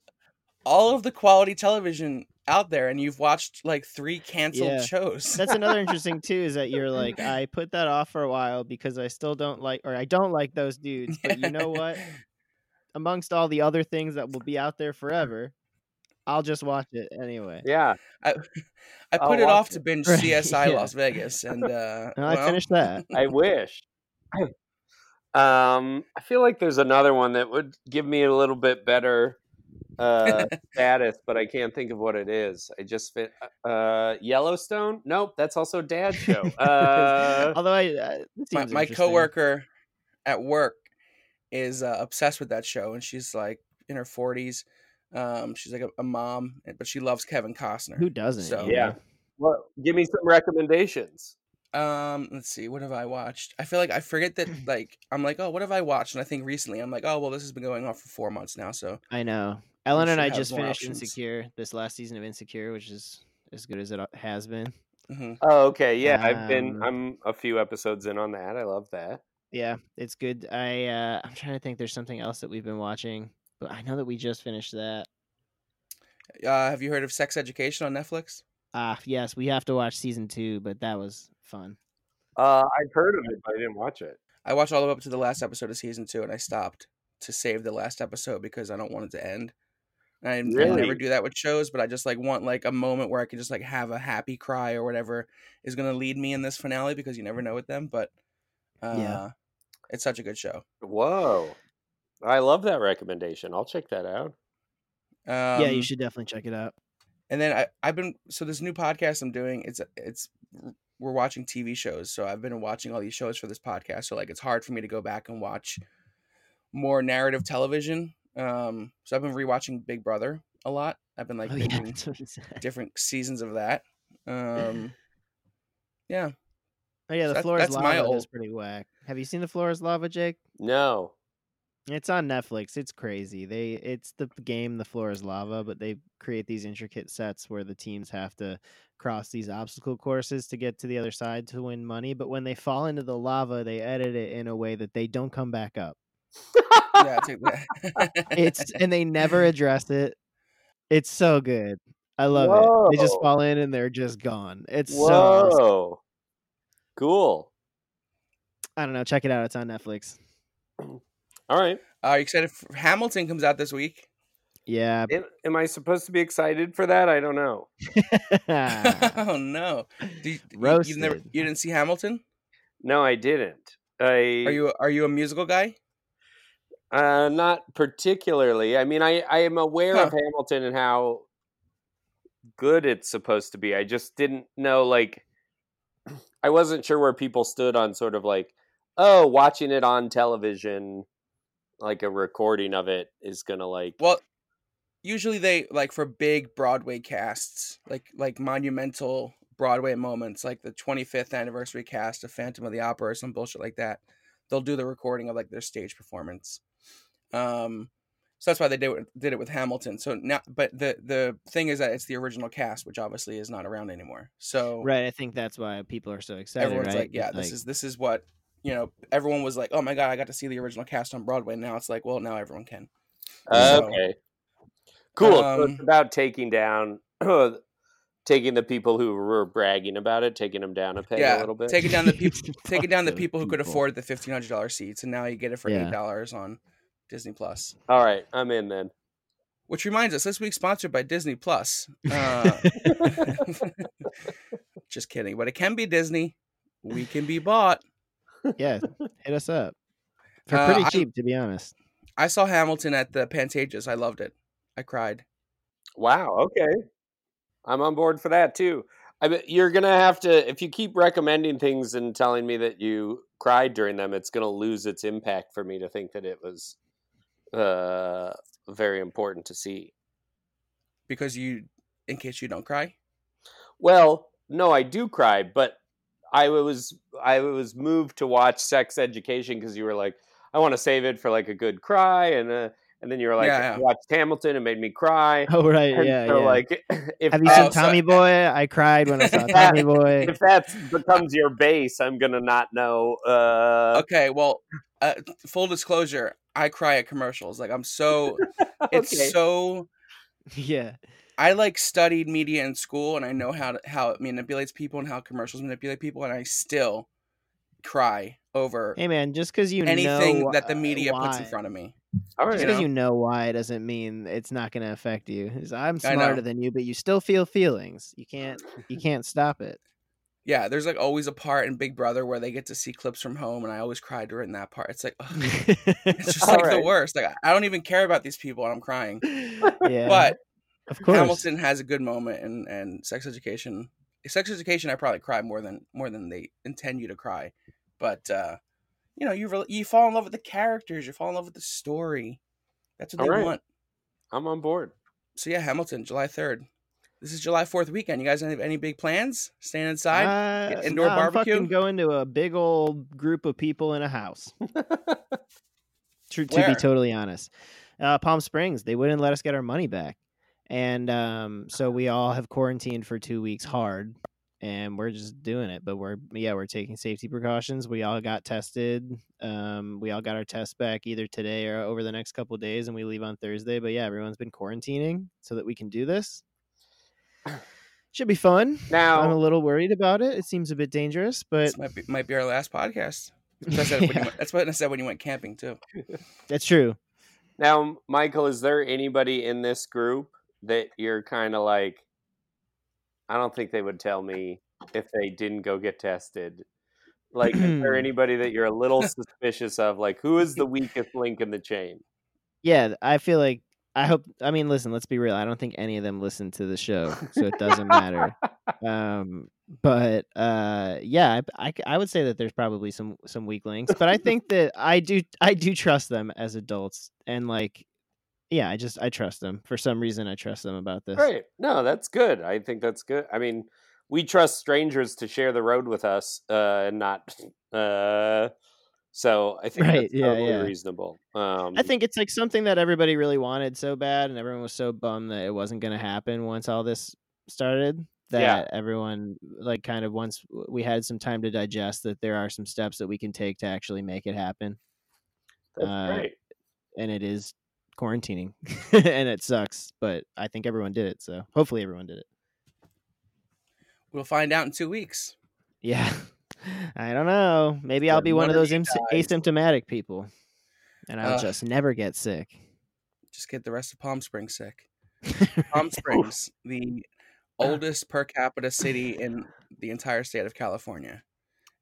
[SPEAKER 1] all of the quality television out there, and you've watched like three canceled
[SPEAKER 3] Yeah.
[SPEAKER 1] shows.
[SPEAKER 3] That's another interesting too is that you're like I put that off for a while because I still don't like or I don't like those dudes. But you know what? Amongst all the other things that will be out there forever, I'll just watch it anyway.
[SPEAKER 2] yeah,
[SPEAKER 1] I
[SPEAKER 2] I'll
[SPEAKER 1] put it off
[SPEAKER 2] it.
[SPEAKER 1] to binge
[SPEAKER 3] Right,
[SPEAKER 1] CSI
[SPEAKER 3] yeah.
[SPEAKER 1] Las Vegas, and uh,
[SPEAKER 3] And I
[SPEAKER 1] well,
[SPEAKER 3] finished that.
[SPEAKER 2] I wish. Um, I feel like there's another one that would give me a little bit better uh, status, but I can't think of what it is. I just fit uh, Yellowstone. Nope, that's also Dad's show. Uh,
[SPEAKER 3] Although I, uh,
[SPEAKER 1] my,
[SPEAKER 3] seems
[SPEAKER 1] my coworker at work is uh, obsessed with that show, and she's like in her forties. Um, she's like a, a mom, but she loves Kevin Costner.
[SPEAKER 3] who doesn't?
[SPEAKER 1] So-
[SPEAKER 2] Yeah. well, give me some recommendations.
[SPEAKER 1] Um, let's see, what have I watched? I feel like I forget that. Like, I'm like, oh, what have I watched? And I think recently, I'm like, oh, well, this has been going on for four months now. So
[SPEAKER 3] I know. Ellen and I just finished
[SPEAKER 1] options.
[SPEAKER 3] Insecure this last season of Insecure, which is as good as it uh, has been.
[SPEAKER 1] mhm.
[SPEAKER 2] Oh, okay. Yeah, I've been.
[SPEAKER 3] Um,
[SPEAKER 2] I'm a few episodes in on that. I love that.
[SPEAKER 3] Yeah, it's good. I uh, I'm trying to think. There's something else that we've been watching, but I know that we just finished that.
[SPEAKER 1] uh, have you heard of Sex Education on Netflix?
[SPEAKER 3] Ah, yes, we have to watch season two, but that was fun.
[SPEAKER 2] Uh, I've heard of it, but I didn't watch it.
[SPEAKER 1] I watched all the way up to the last episode of season two, and I stopped to save the last episode because I don't want it to end. I, I never do that with shows, but I just like want like a moment where I can just like have a happy cry or whatever is gonna lead me in this finale because you never know with them. But uh,
[SPEAKER 3] Yeah.
[SPEAKER 1] it's such a good show.
[SPEAKER 2] Whoa. I love that recommendation. I'll check that out.
[SPEAKER 1] Um,
[SPEAKER 3] yeah, you should definitely check it out.
[SPEAKER 1] And then I, I've been so this new podcast I'm doing. It's it's we're watching TV shows. So I've been watching all these shows for this podcast. So like it's hard for me to go back and watch more narrative television. Um, so I've been rewatching Big Brother a lot. I've been like
[SPEAKER 3] oh yeah,
[SPEAKER 1] binging
[SPEAKER 3] that's what he said.
[SPEAKER 1] different seasons of that. Um, yeah,
[SPEAKER 3] Oh yeah,
[SPEAKER 1] So
[SPEAKER 3] the
[SPEAKER 1] that-
[SPEAKER 3] floor is
[SPEAKER 1] that's my
[SPEAKER 3] lava is pretty whack. Have you seen the floor is lava, Jake?
[SPEAKER 2] No.
[SPEAKER 3] It's on Netflix. It's crazy. They it's the game The Floor is Lava, but they create these intricate sets where the teams have to cross these obstacle courses to get to the other side to win money, but when they fall into the lava, they edit it in a way that they don't come back up.
[SPEAKER 1] Yeah. Take that.
[SPEAKER 3] It's and they never address it. It's so good. I love it. They just fall in and they're just gone. It's so awesome.
[SPEAKER 2] Cool.
[SPEAKER 3] I don't know. Check it out. It's on Netflix.
[SPEAKER 2] All right.
[SPEAKER 1] Are you excited? For, Hamilton comes out this week.
[SPEAKER 3] Yeah.
[SPEAKER 2] Am, am I supposed to be excited for that? I don't know.
[SPEAKER 1] oh no! Do you, you- you never you didn't see Hamilton?
[SPEAKER 2] No, I didn't. I
[SPEAKER 1] Are you are you a musical guy?
[SPEAKER 2] Uh, not particularly. I mean, I I am aware of Hamilton and how good it's supposed to be. I just didn't know like I wasn't sure where people stood on sort of like oh, watching it on television like a recording of it is going to like
[SPEAKER 1] Well, usually they like for big Broadway casts, like like monumental Broadway moments, like the 25th anniversary cast of Phantom of the Opera or some bullshit like that. They'll do the recording of like their stage performance. Um, so that's why they did it, did it with Hamilton. So now, but the the thing is that it's the original cast, which obviously is not around anymore. So
[SPEAKER 3] Right. I think that's why people are so excited.
[SPEAKER 1] everyone's
[SPEAKER 3] right?
[SPEAKER 1] like, yeah,
[SPEAKER 3] It's
[SPEAKER 1] this is this is what you know. Everyone was like, oh my god, I got to see the original cast on Broadway. Now it's like, well, now everyone can. So-
[SPEAKER 2] okay. Cool. so
[SPEAKER 1] Um,
[SPEAKER 2] it's about taking down taking the people who were bragging about it, taking them down a peg a little bit.
[SPEAKER 1] taking down the people, taking down the people who could afford the fifteen hundred dollars seats, and now you get it for
[SPEAKER 3] Yeah.
[SPEAKER 1] eight dollars on Disney Plus.
[SPEAKER 2] All right, I'm in then.
[SPEAKER 1] Which reminds us, this week's sponsored by Disney Plus. Uh, just kidding, but it can be Disney. We can be bought.
[SPEAKER 3] yeah. Hit us up for
[SPEAKER 1] Uh,
[SPEAKER 3] pretty
[SPEAKER 1] I-
[SPEAKER 3] cheap, to be honest.
[SPEAKER 1] I saw Hamilton at the Pantages. I loved it. I cried.
[SPEAKER 2] Wow. Okay. I'm on board for that too. I bet you're gonna have to if you keep recommending things and telling me that you cried during them, it's gonna lose its impact for me to think that it was uh very important to see.
[SPEAKER 1] because you, in case you don't cry.
[SPEAKER 2] Well, no, I do cry, but I was I was moved to watch Sex Education because you were like, I want to save it for like a good cry, and uh, and then you're like,
[SPEAKER 1] Yeah,
[SPEAKER 2] I
[SPEAKER 1] yeah.
[SPEAKER 2] watched Hamilton, and made me cry.
[SPEAKER 3] Oh right,
[SPEAKER 2] And
[SPEAKER 3] yeah,
[SPEAKER 2] so,
[SPEAKER 3] yeah.
[SPEAKER 2] like, if
[SPEAKER 3] Have you
[SPEAKER 1] Oh,
[SPEAKER 3] seen
[SPEAKER 1] so-
[SPEAKER 3] Tommy Boy? I cried when I saw Tommy Boy.
[SPEAKER 2] if that becomes your base, I'm gonna not know. Uh,
[SPEAKER 1] Okay, well, uh, full disclosure, I cry at commercials. Like I'm so, it's
[SPEAKER 2] okay.
[SPEAKER 1] so.
[SPEAKER 3] yeah.
[SPEAKER 1] I like studied media in school, and I know how to, how it manipulates people and how commercials manipulate people, and I still cry over
[SPEAKER 3] Hey man, just because you
[SPEAKER 1] anything
[SPEAKER 3] know
[SPEAKER 1] that the
[SPEAKER 3] uh,
[SPEAKER 1] media puts in front of me.
[SPEAKER 2] All right.
[SPEAKER 3] Just
[SPEAKER 1] you
[SPEAKER 3] because
[SPEAKER 1] know?
[SPEAKER 3] you know why doesn't mean it's not going to affect you. 'Cause I'm smarter than you, but you still feel feelings. You can't. You can't stop it.
[SPEAKER 1] Yeah, there's like always a part in Big Brother where they get to see clips from home, and I always cry during that part. It's like ugh, it's just
[SPEAKER 2] All
[SPEAKER 1] like the worst. Like I don't even care about these people, and I'm crying.
[SPEAKER 3] yeah,
[SPEAKER 1] But
[SPEAKER 3] of course.
[SPEAKER 1] Hamilton has a good moment, and and Sex Education. Sex Education, I probably cry more than more than they intend you to cry, but uh, you know, you really, you fall in love with the characters, you fall in love with the story. That's what
[SPEAKER 2] All
[SPEAKER 1] they
[SPEAKER 2] right.
[SPEAKER 1] want.
[SPEAKER 2] I'm on board.
[SPEAKER 1] So yeah, Hamilton, July third. This is July Fourth weekend. You guys have any big plans? Staying inside?
[SPEAKER 3] Uh,
[SPEAKER 1] Get indoor
[SPEAKER 3] nah, I'm
[SPEAKER 1] barbecue?
[SPEAKER 3] fucking going to a big old group of people in a house. To, to be totally honest, uh, Palm Springs. They wouldn't let us get our money back, and um, so we all have quarantined for two weeks hard, and we're just doing it. But we're yeah, we're taking safety precautions. We all got tested. Um, we all got our tests back either today or over the next couple days, and we leave on Thursday. But yeah, everyone's been quarantining so that we can do this. Should be fun. Now I'm a little worried about it. It seems a bit dangerous, but
[SPEAKER 1] This might be might be our last podcast. That's what, when
[SPEAKER 3] Yeah.
[SPEAKER 1] went, that's what I said when you went camping too.
[SPEAKER 3] That's true.
[SPEAKER 2] Now, Michael, is there anybody in this group that you're kind of like, I don't think they would tell me if they didn't go get tested? Like, is there anybody that you're a little suspicious of? Like, who is the weakest link in the chain?
[SPEAKER 3] Yeah, I feel like I hope. I mean, listen. Let's be real. I don't think any of them listen to the show, so it doesn't matter. Um, but uh, yeah, I would say that there's probably some some weak links, but I think that I do I do trust them as adults, and like, yeah, I just I trust them for some reason. I trust them about this.
[SPEAKER 2] Right. No, that's good. I think that's good. I mean, we trust strangers to share the road with us, uh, and not. Uh, so I think
[SPEAKER 3] Right,
[SPEAKER 2] that's
[SPEAKER 3] yeah,
[SPEAKER 2] totally
[SPEAKER 3] yeah.
[SPEAKER 2] reasonable. Um,
[SPEAKER 3] I think it's like something that everybody really wanted so bad, and everyone was so bummed that it wasn't going to happen once all this started. That
[SPEAKER 2] Yeah.
[SPEAKER 3] everyone, like, kind of once we had some time to digest that there are some steps that we can take to actually make it happen,
[SPEAKER 2] that's
[SPEAKER 3] uh,
[SPEAKER 2] great.
[SPEAKER 3] and it is quarantining, and it sucks, but I think everyone did it. So hopefully everyone did it.
[SPEAKER 1] We'll find out in two weeks.
[SPEAKER 3] Yeah, I don't know. Maybe I'll be one
[SPEAKER 1] one
[SPEAKER 3] of those asymptomatic people, and I'll
[SPEAKER 1] Ugh.
[SPEAKER 3] just never get sick.
[SPEAKER 1] Just get the rest of Palm Springs sick. Palm Springs, the oldest per capita city in the entire state of California.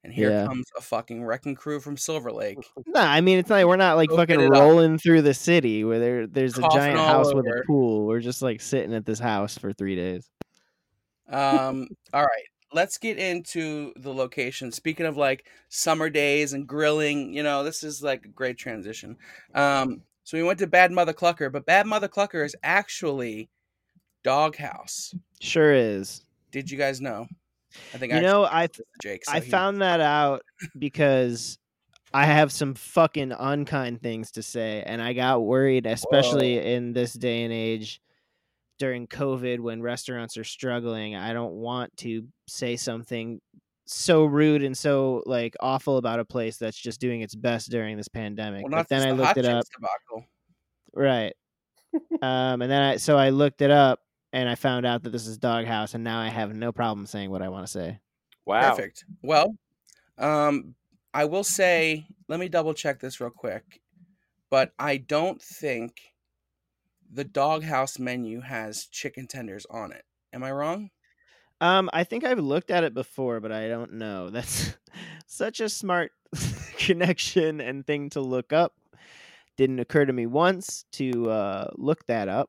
[SPEAKER 1] And here
[SPEAKER 3] Yeah.
[SPEAKER 1] comes a fucking wrecking crew from Silver Lake.
[SPEAKER 3] Nah, I mean it's not. We're not like fucking
[SPEAKER 1] it up.
[SPEAKER 3] rolling through the city where there there's a giant house with a pool. We're just like sitting at this house for three days.
[SPEAKER 1] Um, all right, let's get into the location. Speaking of like summer days and grilling, you know, this is like a great transition. Um, so we went to Bad Mother Clucker, but Bad Mother Clucker is actually Doghouse.
[SPEAKER 3] Sure is.
[SPEAKER 1] Did you guys know? I think
[SPEAKER 3] You
[SPEAKER 1] I
[SPEAKER 3] know, I
[SPEAKER 1] asked this to Jake. so
[SPEAKER 3] I
[SPEAKER 1] he-
[SPEAKER 3] found that out because I have some fucking unkind things to say, and I got worried, especially in this day and age during COVID when restaurants are struggling. I don't want to say something so rude and so like awful about a place that's just doing its best during this pandemic.
[SPEAKER 1] Well,
[SPEAKER 3] but then I looked it up.
[SPEAKER 1] debacle.
[SPEAKER 3] Right. um, and then I so I looked it up and I found out that this is Doghouse, and now I have no problem saying what I want to say.
[SPEAKER 2] Wow.
[SPEAKER 1] Perfect. Well, um, I will say, let me double check this real quick, but I don't think the Doghouse menu has chicken tenders on it. Am I wrong?
[SPEAKER 3] Um, I think I've looked at it before, but I don't know. That's such a smart connection and thing to look up. Didn't occur to me once to uh, look that up.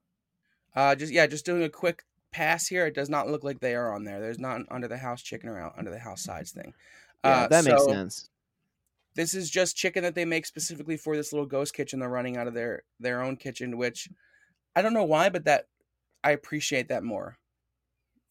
[SPEAKER 1] Uh, just yeah, just doing a quick pass here. It does not look like they are on there. There's not an under the house chicken or out under the house sides thing.
[SPEAKER 3] Yeah,
[SPEAKER 1] Uh,
[SPEAKER 3] that makes
[SPEAKER 1] so
[SPEAKER 3] sense.
[SPEAKER 1] This is just chicken that they make specifically for this little ghost kitchen they're running out of their their own kitchen, which I don't know why, but that I appreciate that more.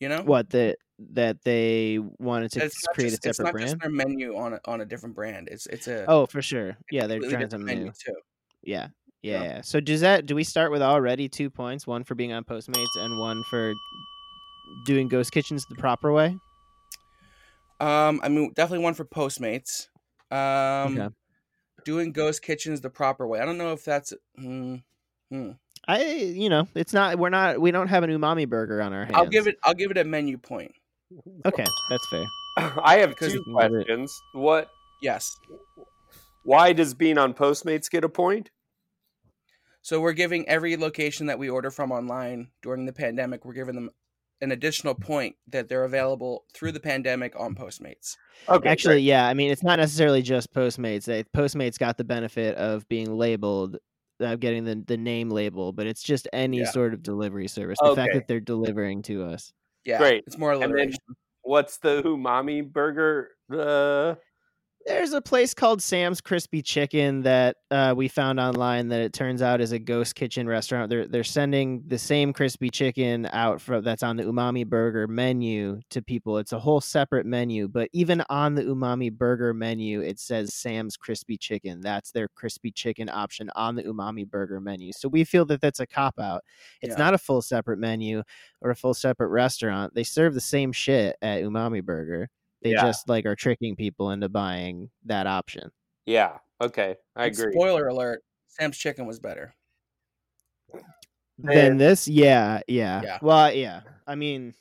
[SPEAKER 1] You know,
[SPEAKER 3] What that that they wanted to
[SPEAKER 1] It's
[SPEAKER 3] s-
[SPEAKER 1] not
[SPEAKER 3] create
[SPEAKER 1] just,
[SPEAKER 3] a
[SPEAKER 1] it's
[SPEAKER 3] separate
[SPEAKER 1] not just their menu on a, on a different brand. It's it's a
[SPEAKER 3] Oh, for sure. Yeah, they're trying something
[SPEAKER 1] menu
[SPEAKER 3] new.
[SPEAKER 1] too.
[SPEAKER 3] Yeah. Yeah,
[SPEAKER 1] Yeah.
[SPEAKER 3] yeah. So does that do we start with already two points, one for being on Postmates and one for doing Ghost Kitchens the proper way?
[SPEAKER 1] Um, I mean, definitely one for Postmates. Um,
[SPEAKER 3] Okay.
[SPEAKER 1] doing ghost kitchens the proper way. I don't know if that's. Hmm, hmm.
[SPEAKER 3] I you know, it's not we're not we don't have an umami burger on our hands.
[SPEAKER 1] I'll give it. I'll give it a menu point.
[SPEAKER 3] Okay, that's fair.
[SPEAKER 2] I have two
[SPEAKER 3] you can give it-
[SPEAKER 2] questions. What?
[SPEAKER 1] Yes.
[SPEAKER 2] Why does being on Postmates get a point?
[SPEAKER 1] So we're giving every location that we order from online during the pandemic, we're giving them an additional point that they're available through the pandemic on Postmates.
[SPEAKER 2] Okay,
[SPEAKER 3] Actually,
[SPEAKER 2] great.
[SPEAKER 3] yeah, I mean it's not necessarily just Postmates. Postmates got the benefit of being labeled of getting the, the name label, but it's just any
[SPEAKER 1] Yeah.
[SPEAKER 3] sort of delivery service. The fact that they're delivering to us.
[SPEAKER 1] Yeah,
[SPEAKER 2] Great.
[SPEAKER 1] It's more
[SPEAKER 2] And
[SPEAKER 1] then-
[SPEAKER 2] what's the umami burger? Uh,
[SPEAKER 3] There's a place called Sam's Crispy Chicken that uh, we found online that it turns out is a ghost kitchen restaurant. They're they're sending the same crispy chicken out for that's on the umami burger menu to people. It's a whole separate menu, but even on the umami burger menu, it says Sam's Crispy Chicken. That's their crispy chicken option on the umami burger menu. So we feel that that's a cop out. It's
[SPEAKER 1] Yeah.
[SPEAKER 3] not a full separate menu or a full separate restaurant. They serve the same shit at umami burger. They
[SPEAKER 2] Yeah.
[SPEAKER 3] just like are tricking people into buying that option.
[SPEAKER 2] yeah. Okay, I
[SPEAKER 1] And
[SPEAKER 2] agree.
[SPEAKER 1] Spoiler alert: Sam's Chicken was better.
[SPEAKER 3] than this, yeah, yeah,
[SPEAKER 1] Yeah.
[SPEAKER 3] Well, yeah. I mean,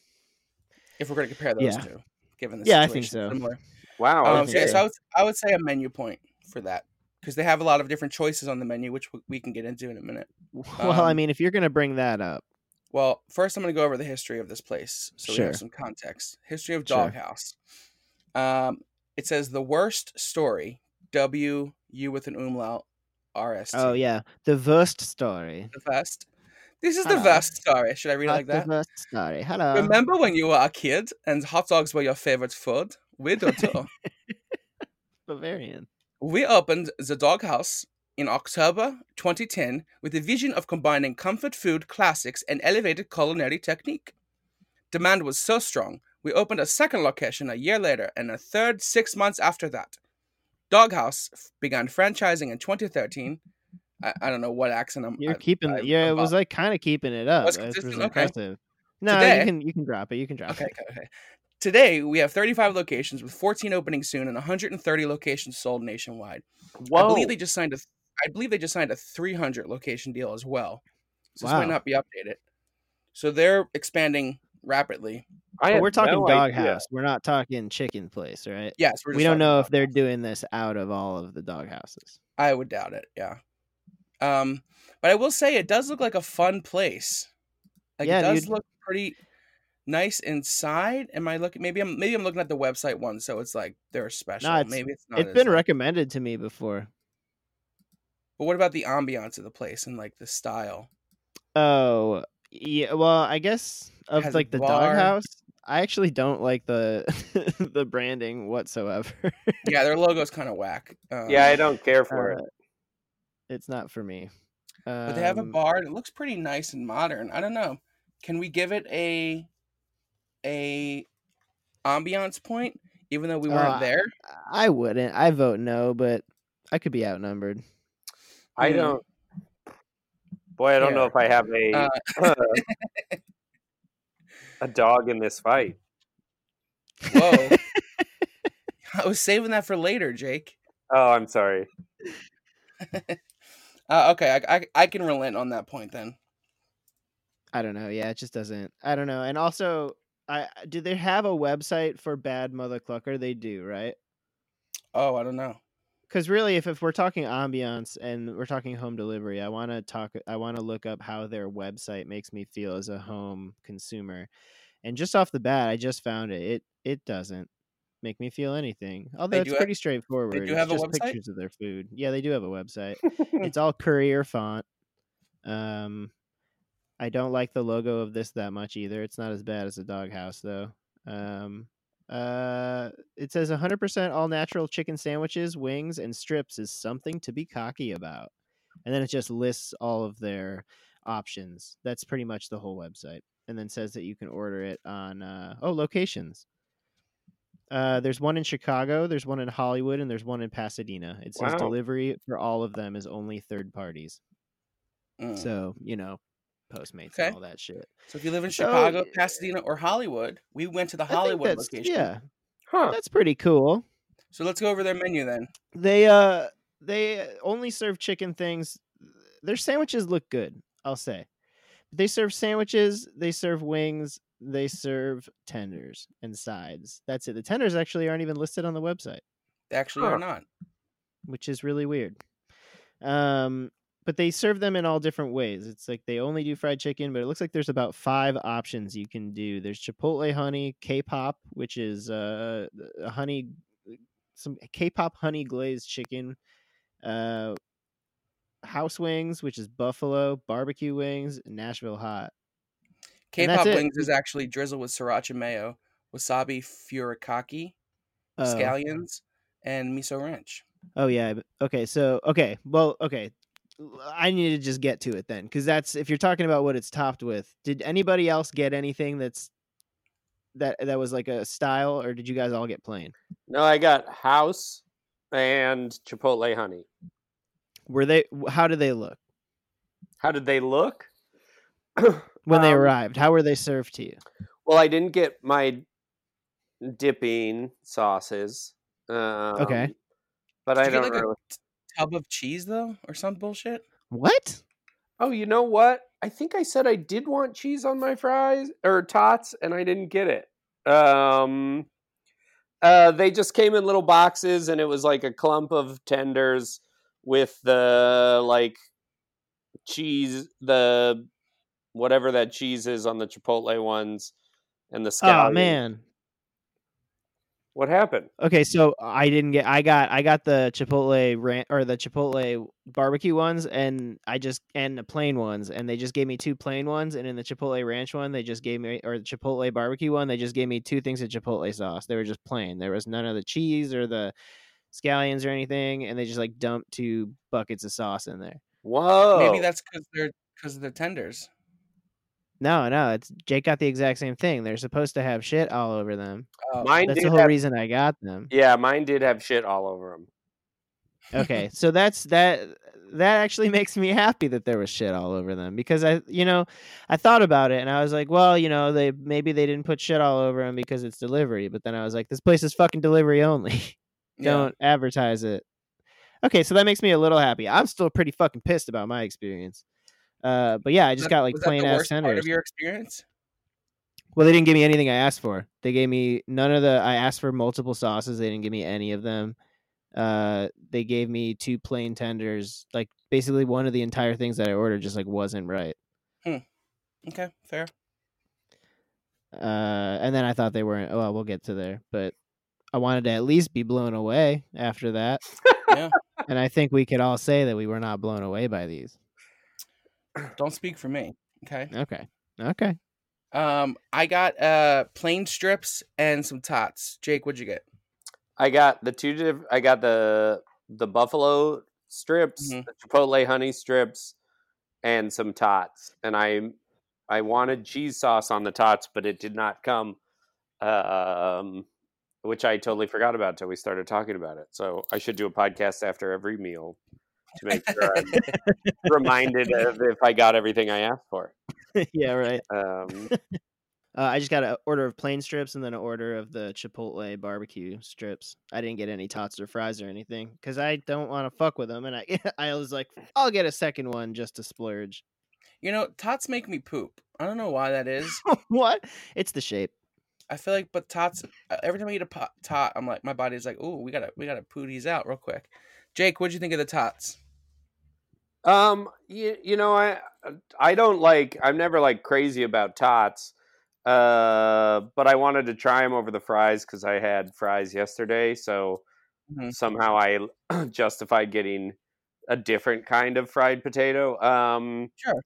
[SPEAKER 1] If we're going to compare those
[SPEAKER 3] Yeah.
[SPEAKER 1] two, given the
[SPEAKER 3] Yeah, I think
[SPEAKER 1] situation
[SPEAKER 3] so.
[SPEAKER 1] similar.
[SPEAKER 2] Wow.
[SPEAKER 1] Um,
[SPEAKER 3] think
[SPEAKER 1] so, yeah,
[SPEAKER 3] so.
[SPEAKER 1] so I would, I would say a menu point. for that because they have a lot of different choices on the menu, which we can get into in a minute.
[SPEAKER 3] Well, I
[SPEAKER 1] Um,
[SPEAKER 3] mean, if you're gonna bring that up,
[SPEAKER 1] Well, first I'm going to go over the history of this place so we have some context. History of
[SPEAKER 3] Sure.
[SPEAKER 1] Um, it says the worst story. W U with an umlaut. R S.
[SPEAKER 3] oh yeah, the worst story.
[SPEAKER 1] The vest. This is the worst story. Should I read it like that?
[SPEAKER 3] The worst story. Hello.
[SPEAKER 1] Remember when you were a kid and hot dogs were your favorite food? We do too.
[SPEAKER 3] Bavarian.
[SPEAKER 1] we opened the doghouse in October 2010 with the vision of combining comfort food classics and elevated culinary technique. Demand was so strong, we opened a second location a year later and a third six months after that. Dog Haus f- began franchising in 2013. I, I don't know what accent I'm.
[SPEAKER 3] You're
[SPEAKER 1] I-
[SPEAKER 3] keeping.
[SPEAKER 1] I-
[SPEAKER 3] yeah, it
[SPEAKER 1] I'm
[SPEAKER 3] was
[SPEAKER 1] up.
[SPEAKER 3] like kind of keeping it up.
[SPEAKER 1] Was
[SPEAKER 3] It was
[SPEAKER 1] consistent? Okay.
[SPEAKER 3] impressive. No,
[SPEAKER 1] Today-
[SPEAKER 3] you can you can drop it. You can drop
[SPEAKER 1] Okay,
[SPEAKER 3] it.
[SPEAKER 1] okay, okay. Today we have 35 locations with 14 opening soon and 130 locations sold nationwide.
[SPEAKER 2] Whoa.
[SPEAKER 1] I believe they just signed a. I believe they just signed a 300 location deal as well. So this might not be updated. So they're expanding rapidly.
[SPEAKER 2] I
[SPEAKER 3] But we're talking
[SPEAKER 2] no idea.
[SPEAKER 3] Dog Haus. We're not talking chicken place, right?
[SPEAKER 1] Yes, we're
[SPEAKER 3] We don't know if they're
[SPEAKER 1] that.
[SPEAKER 3] doing this out of all of the doghouses.
[SPEAKER 1] I would doubt it. Yeah. Um, but I will say it does look like a fun place. Like
[SPEAKER 3] Yeah,
[SPEAKER 1] it does
[SPEAKER 3] dude.
[SPEAKER 1] look pretty nice inside. Am I looking? Maybe I'm. Maybe I'm looking at the website one, so it's like they're special.
[SPEAKER 3] it's-
[SPEAKER 1] maybe it's not.
[SPEAKER 3] It's
[SPEAKER 1] as,
[SPEAKER 3] been
[SPEAKER 1] like-
[SPEAKER 3] recommended to me before.
[SPEAKER 1] But what about the ambiance of the place and like the style?
[SPEAKER 3] Oh, yeah. Well, I guess of like the
[SPEAKER 1] bar.
[SPEAKER 3] Dog Haus. I actually don't like the the branding whatsoever.
[SPEAKER 1] Yeah, their logo's kind of whack. Um,
[SPEAKER 2] Yeah, I don't care for it.
[SPEAKER 3] Uh, it's not for me.
[SPEAKER 1] but they have a
[SPEAKER 3] Um,
[SPEAKER 1] bar and it looks pretty nice and modern. I don't know. Can we give it a a ambiance point, even though we weren't
[SPEAKER 3] Uh,
[SPEAKER 1] there?
[SPEAKER 3] I wouldn't. I vote no, but I could be outnumbered.
[SPEAKER 2] I
[SPEAKER 1] Hmm.
[SPEAKER 2] don't. Boy, I don't know if I have a
[SPEAKER 1] Uh,
[SPEAKER 2] a dog in this fight.
[SPEAKER 1] Whoa. I was saving that for later, Jake.
[SPEAKER 2] Oh, I'm sorry.
[SPEAKER 1] Uh, okay, I, I I can relent on that point then.
[SPEAKER 3] I don't know. Yeah, it just doesn't. I don't know. And also, I do they have a website for Bad Mother Clucker? They do, right?
[SPEAKER 1] Oh, I don't know.
[SPEAKER 3] Because really, if, if we're talking ambiance and we're talking home delivery, I want to talk. I want to look up how their website makes me feel as a home consumer. And just off the bat, I just found it. It it doesn't make me feel anything. Although it's pretty straightforward.
[SPEAKER 1] do
[SPEAKER 3] It's
[SPEAKER 1] have a
[SPEAKER 3] just
[SPEAKER 1] website?
[SPEAKER 3] pictures of their food. Yeah, they do have a website. it's all courier font. Um, I don't like the logo of this that much either. It's not as bad as the Dog Haus though. Um, uh, it says 100% all natural chicken sandwiches, wings, and strips is something to be cocky about. And then it just lists all of their options. That's pretty much the whole website. And then says that you can order it on uh, oh locations. Uh, there's one in Chicago, there's one in Hollywood, and there's one in Pasadena. It says
[SPEAKER 2] Wow.
[SPEAKER 3] delivery for all of them is only third parties.
[SPEAKER 1] Mm. So,
[SPEAKER 3] So, you know, Postmates
[SPEAKER 1] Okay.
[SPEAKER 3] and all that shit.
[SPEAKER 1] So if you live in
[SPEAKER 3] So,
[SPEAKER 1] Chicago, Pasadena, or Hollywood, we went to the Hollywood location.
[SPEAKER 3] Yeah,
[SPEAKER 2] Huh.
[SPEAKER 3] that's pretty cool.
[SPEAKER 1] So let's go over their menu then.
[SPEAKER 3] They uh they only serve chicken things. Their sandwiches look good, I'll say. They serve sandwiches, they serve wings, they serve tenders and sides. That's it. The tenders actually aren't even listed on the website,
[SPEAKER 1] They actually
[SPEAKER 2] Huh.
[SPEAKER 1] are not.
[SPEAKER 3] which is really weird. Um but they serve them in all different ways. It's like they only do fried chicken, but it looks like there's about five options you can do. There's Chipotle honey, K-pop, which is uh, a honey, some K-pop honey glazed chicken, uh, house wings, which is buffalo, barbecue wings, Nashville hot.
[SPEAKER 1] K-pop wings is actually drizzled with sriracha mayo, wasabi furikake,
[SPEAKER 3] Oh.
[SPEAKER 1] scallions, and miso ranch.
[SPEAKER 3] Oh yeah. Okay. So okay. Well. Okay. I need to just get to it then, because that's if you're talking about what it's topped with. Did anybody else get anything that's that that was like a style, or did you guys all get plain?
[SPEAKER 2] No, I got house and Chipotle honey.
[SPEAKER 3] Were they? How did they look
[SPEAKER 2] How did they look?
[SPEAKER 3] when they
[SPEAKER 2] Um,
[SPEAKER 3] arrived? How were they served to you?
[SPEAKER 2] Well, I didn't get my dipping sauces. Um,
[SPEAKER 3] Okay.
[SPEAKER 2] But
[SPEAKER 1] Did
[SPEAKER 2] I don't
[SPEAKER 1] like, a
[SPEAKER 2] really.
[SPEAKER 1] Tub of cheese though, or some bullshit.
[SPEAKER 3] What?
[SPEAKER 2] Oh, you know what? I think I said I did want cheese on my fries or tots, and I didn't get it. Um, Uh, they just came in little boxes, and it was like a clump of tenders with the like cheese, the whatever that cheese is on the Chipotle ones, and the scallion.
[SPEAKER 3] Oh man.
[SPEAKER 2] What happened?
[SPEAKER 3] Okay, so I didn't get. I got. I got the Chipotle ran or the Chipotle barbecue ones, and I just and the plain ones, and they just gave me two plain ones, and in the Chipotle ranch one, they just gave me or the Chipotle barbecue one, they just gave me two things of Chipotle sauce. They were just plain. There was none of the cheese or the scallions or anything, and they just like dumped two buckets of sauce in there.
[SPEAKER 2] Whoa!
[SPEAKER 1] Maybe that's because they're because they're tenders.
[SPEAKER 3] No, no, it's Jake got the exact same thing. They're supposed to have shit all over them.
[SPEAKER 1] Oh,
[SPEAKER 2] mine
[SPEAKER 3] That's
[SPEAKER 2] did
[SPEAKER 3] the whole
[SPEAKER 2] have,
[SPEAKER 3] reason I got them.
[SPEAKER 2] Yeah, mine did have shit all over them.
[SPEAKER 3] okay so that's that that actually makes me happy that there was shit all over them because i you know i thought about it and i was like well you know they maybe they didn't put shit all over them because it's delivery but then i was like this place is fucking delivery only don't advertise it okay so that makes me a little happy i'm still pretty fucking pissed about my experience uh but yeah i just
[SPEAKER 1] that-
[SPEAKER 3] got like plain ass
[SPEAKER 1] worst part of your experience.
[SPEAKER 3] well they didn't give me anything i asked for they gave me none of the i asked for multiple sauces they didn't give me any of them uh they gave me two plain tenders like basically one of the entire things that i ordered just like wasn't right Hmm.
[SPEAKER 1] Okay, fair.
[SPEAKER 3] uh and then i thought they weren't oh well we'll get to there but i wanted to at least be blown away after that
[SPEAKER 1] Yeah.
[SPEAKER 3] and i think we could all say that we were not blown away by these
[SPEAKER 1] Don't speak for me. Okay.
[SPEAKER 3] okay okay
[SPEAKER 1] Um, I got uh plain strips and some tots. Jake, what'd you get?
[SPEAKER 2] I got the two. diff- I got the the buffalo strips,
[SPEAKER 1] Mhm.
[SPEAKER 2] the chipotle honey strips, and some tots. And I I wanted cheese sauce on the tots, but it did not come. Um, which I totally forgot about until we started talking about it. So I should do a podcast after every meal to make sure I'm reminded of if I got everything I asked for.
[SPEAKER 3] yeah right
[SPEAKER 2] Um,
[SPEAKER 3] uh, i just got an order of plain strips and then an order of the chipotle barbecue strips i didn't get any tots or fries or anything because i don't want to fuck with them and i i was like i'll get a second one just to splurge
[SPEAKER 1] You know, tots make me poop. I don't know why that is.
[SPEAKER 3] what it's the shape
[SPEAKER 1] I feel like, but tots. uh, Every time I eat a pot, tot, I'm like, my body's like, oh, we gotta, we gotta poo these out real quick." Jake, what'd you think of the tots?
[SPEAKER 2] Um, you, you know, I I don't like. I'm never like crazy about tots. Uh, but I wanted to try them over the fries because I had fries yesterday. So
[SPEAKER 1] Mhm.
[SPEAKER 2] somehow I justified getting a different kind of fried potato. Um,
[SPEAKER 1] Sure.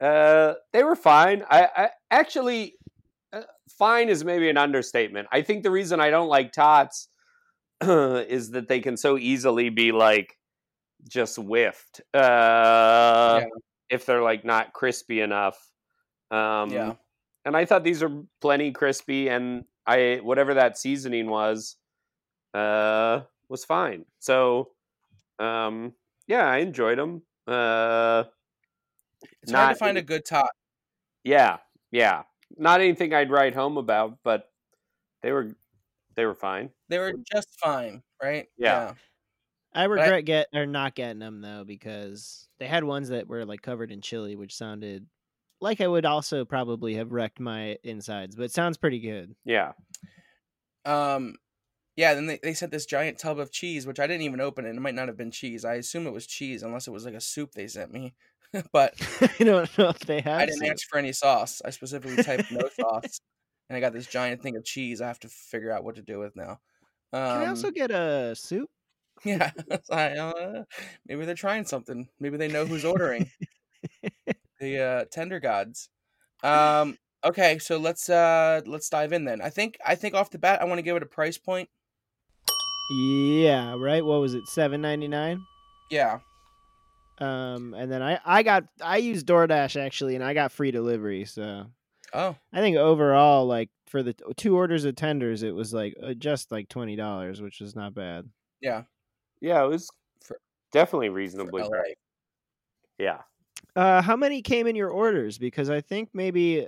[SPEAKER 2] Uh, they were fine. I, I actually, uh, fine is maybe an understatement. I think the reason I don't like tots is that they can so easily be like just whiffed. Uh, if they're like not crispy enough. Um,
[SPEAKER 1] Yeah.
[SPEAKER 2] And I thought these are plenty crispy, and I whatever that seasoning was, uh, was fine. So, um, yeah, I enjoyed them. Uh,
[SPEAKER 1] It's hard to find a good tot.
[SPEAKER 2] yeah, yeah, not anything I'd write home about, but they were they were fine.
[SPEAKER 1] They were just fine, right?
[SPEAKER 2] Yeah.
[SPEAKER 3] I
[SPEAKER 1] I-
[SPEAKER 3] regret get or not getting them though because they had ones that were like covered in chili, which sounded like I would also probably have wrecked my insides, but it sounds pretty good.
[SPEAKER 2] Yeah,
[SPEAKER 1] Um, yeah. Then they, they sent this giant tub of cheese, which I didn't even open, and it might not have been cheese. I assume it was cheese, unless it was like a soup they sent me. but
[SPEAKER 3] I don't know if they have.
[SPEAKER 1] I didn't
[SPEAKER 3] some.
[SPEAKER 1] ask for any sauce. I specifically typed no sauce, and I got this giant thing of cheese. I have to figure out what to do with now. Um,
[SPEAKER 3] Can I also get a soup?
[SPEAKER 1] yeah, I, uh, maybe they're trying something. Maybe they know who's ordering. the uh, tender gods. Um, okay, so let's uh let's dive in then. I think I think off the bat I want to give it a price point.
[SPEAKER 3] Yeah, right. What was it? Seven ninety nine.
[SPEAKER 1] Yeah.
[SPEAKER 3] Um, and then I I got I used DoorDash actually, and I got free delivery. So
[SPEAKER 1] Oh,
[SPEAKER 3] I think overall, like for the two orders of tenders, it was like uh, just like twenty dollars, which is not bad.
[SPEAKER 1] yeah.
[SPEAKER 2] yeah, it was
[SPEAKER 1] For-
[SPEAKER 2] definitely reasonably
[SPEAKER 1] LA.
[SPEAKER 2] priced. Yeah,
[SPEAKER 3] Uh, how many came in your orders? Because I think maybe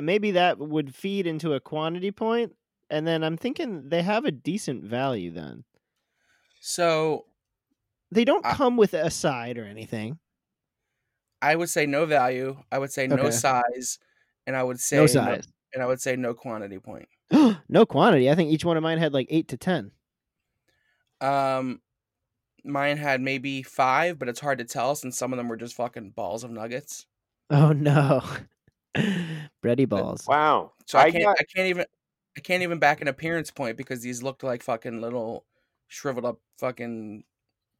[SPEAKER 3] maybe that would feed into a quantity point, and then I'm thinking they have a decent value. Then
[SPEAKER 1] So
[SPEAKER 3] they don't
[SPEAKER 1] I-
[SPEAKER 3] come with a side or anything.
[SPEAKER 1] I would say no value. I would say no size, and I would say
[SPEAKER 3] No size.
[SPEAKER 1] and I would say no quantity point.
[SPEAKER 3] no quantity. I think each one of mine had like eight to ten.
[SPEAKER 1] Um, mine had maybe five, but it's hard to tell since some of them were just fucking balls of nuggets.
[SPEAKER 3] Oh no, bready balls.
[SPEAKER 2] Wow.
[SPEAKER 1] So I,
[SPEAKER 2] I
[SPEAKER 1] can't.
[SPEAKER 2] got-
[SPEAKER 1] I can't even. I can't even back an appearance point because these looked like fucking little shriveled up fucking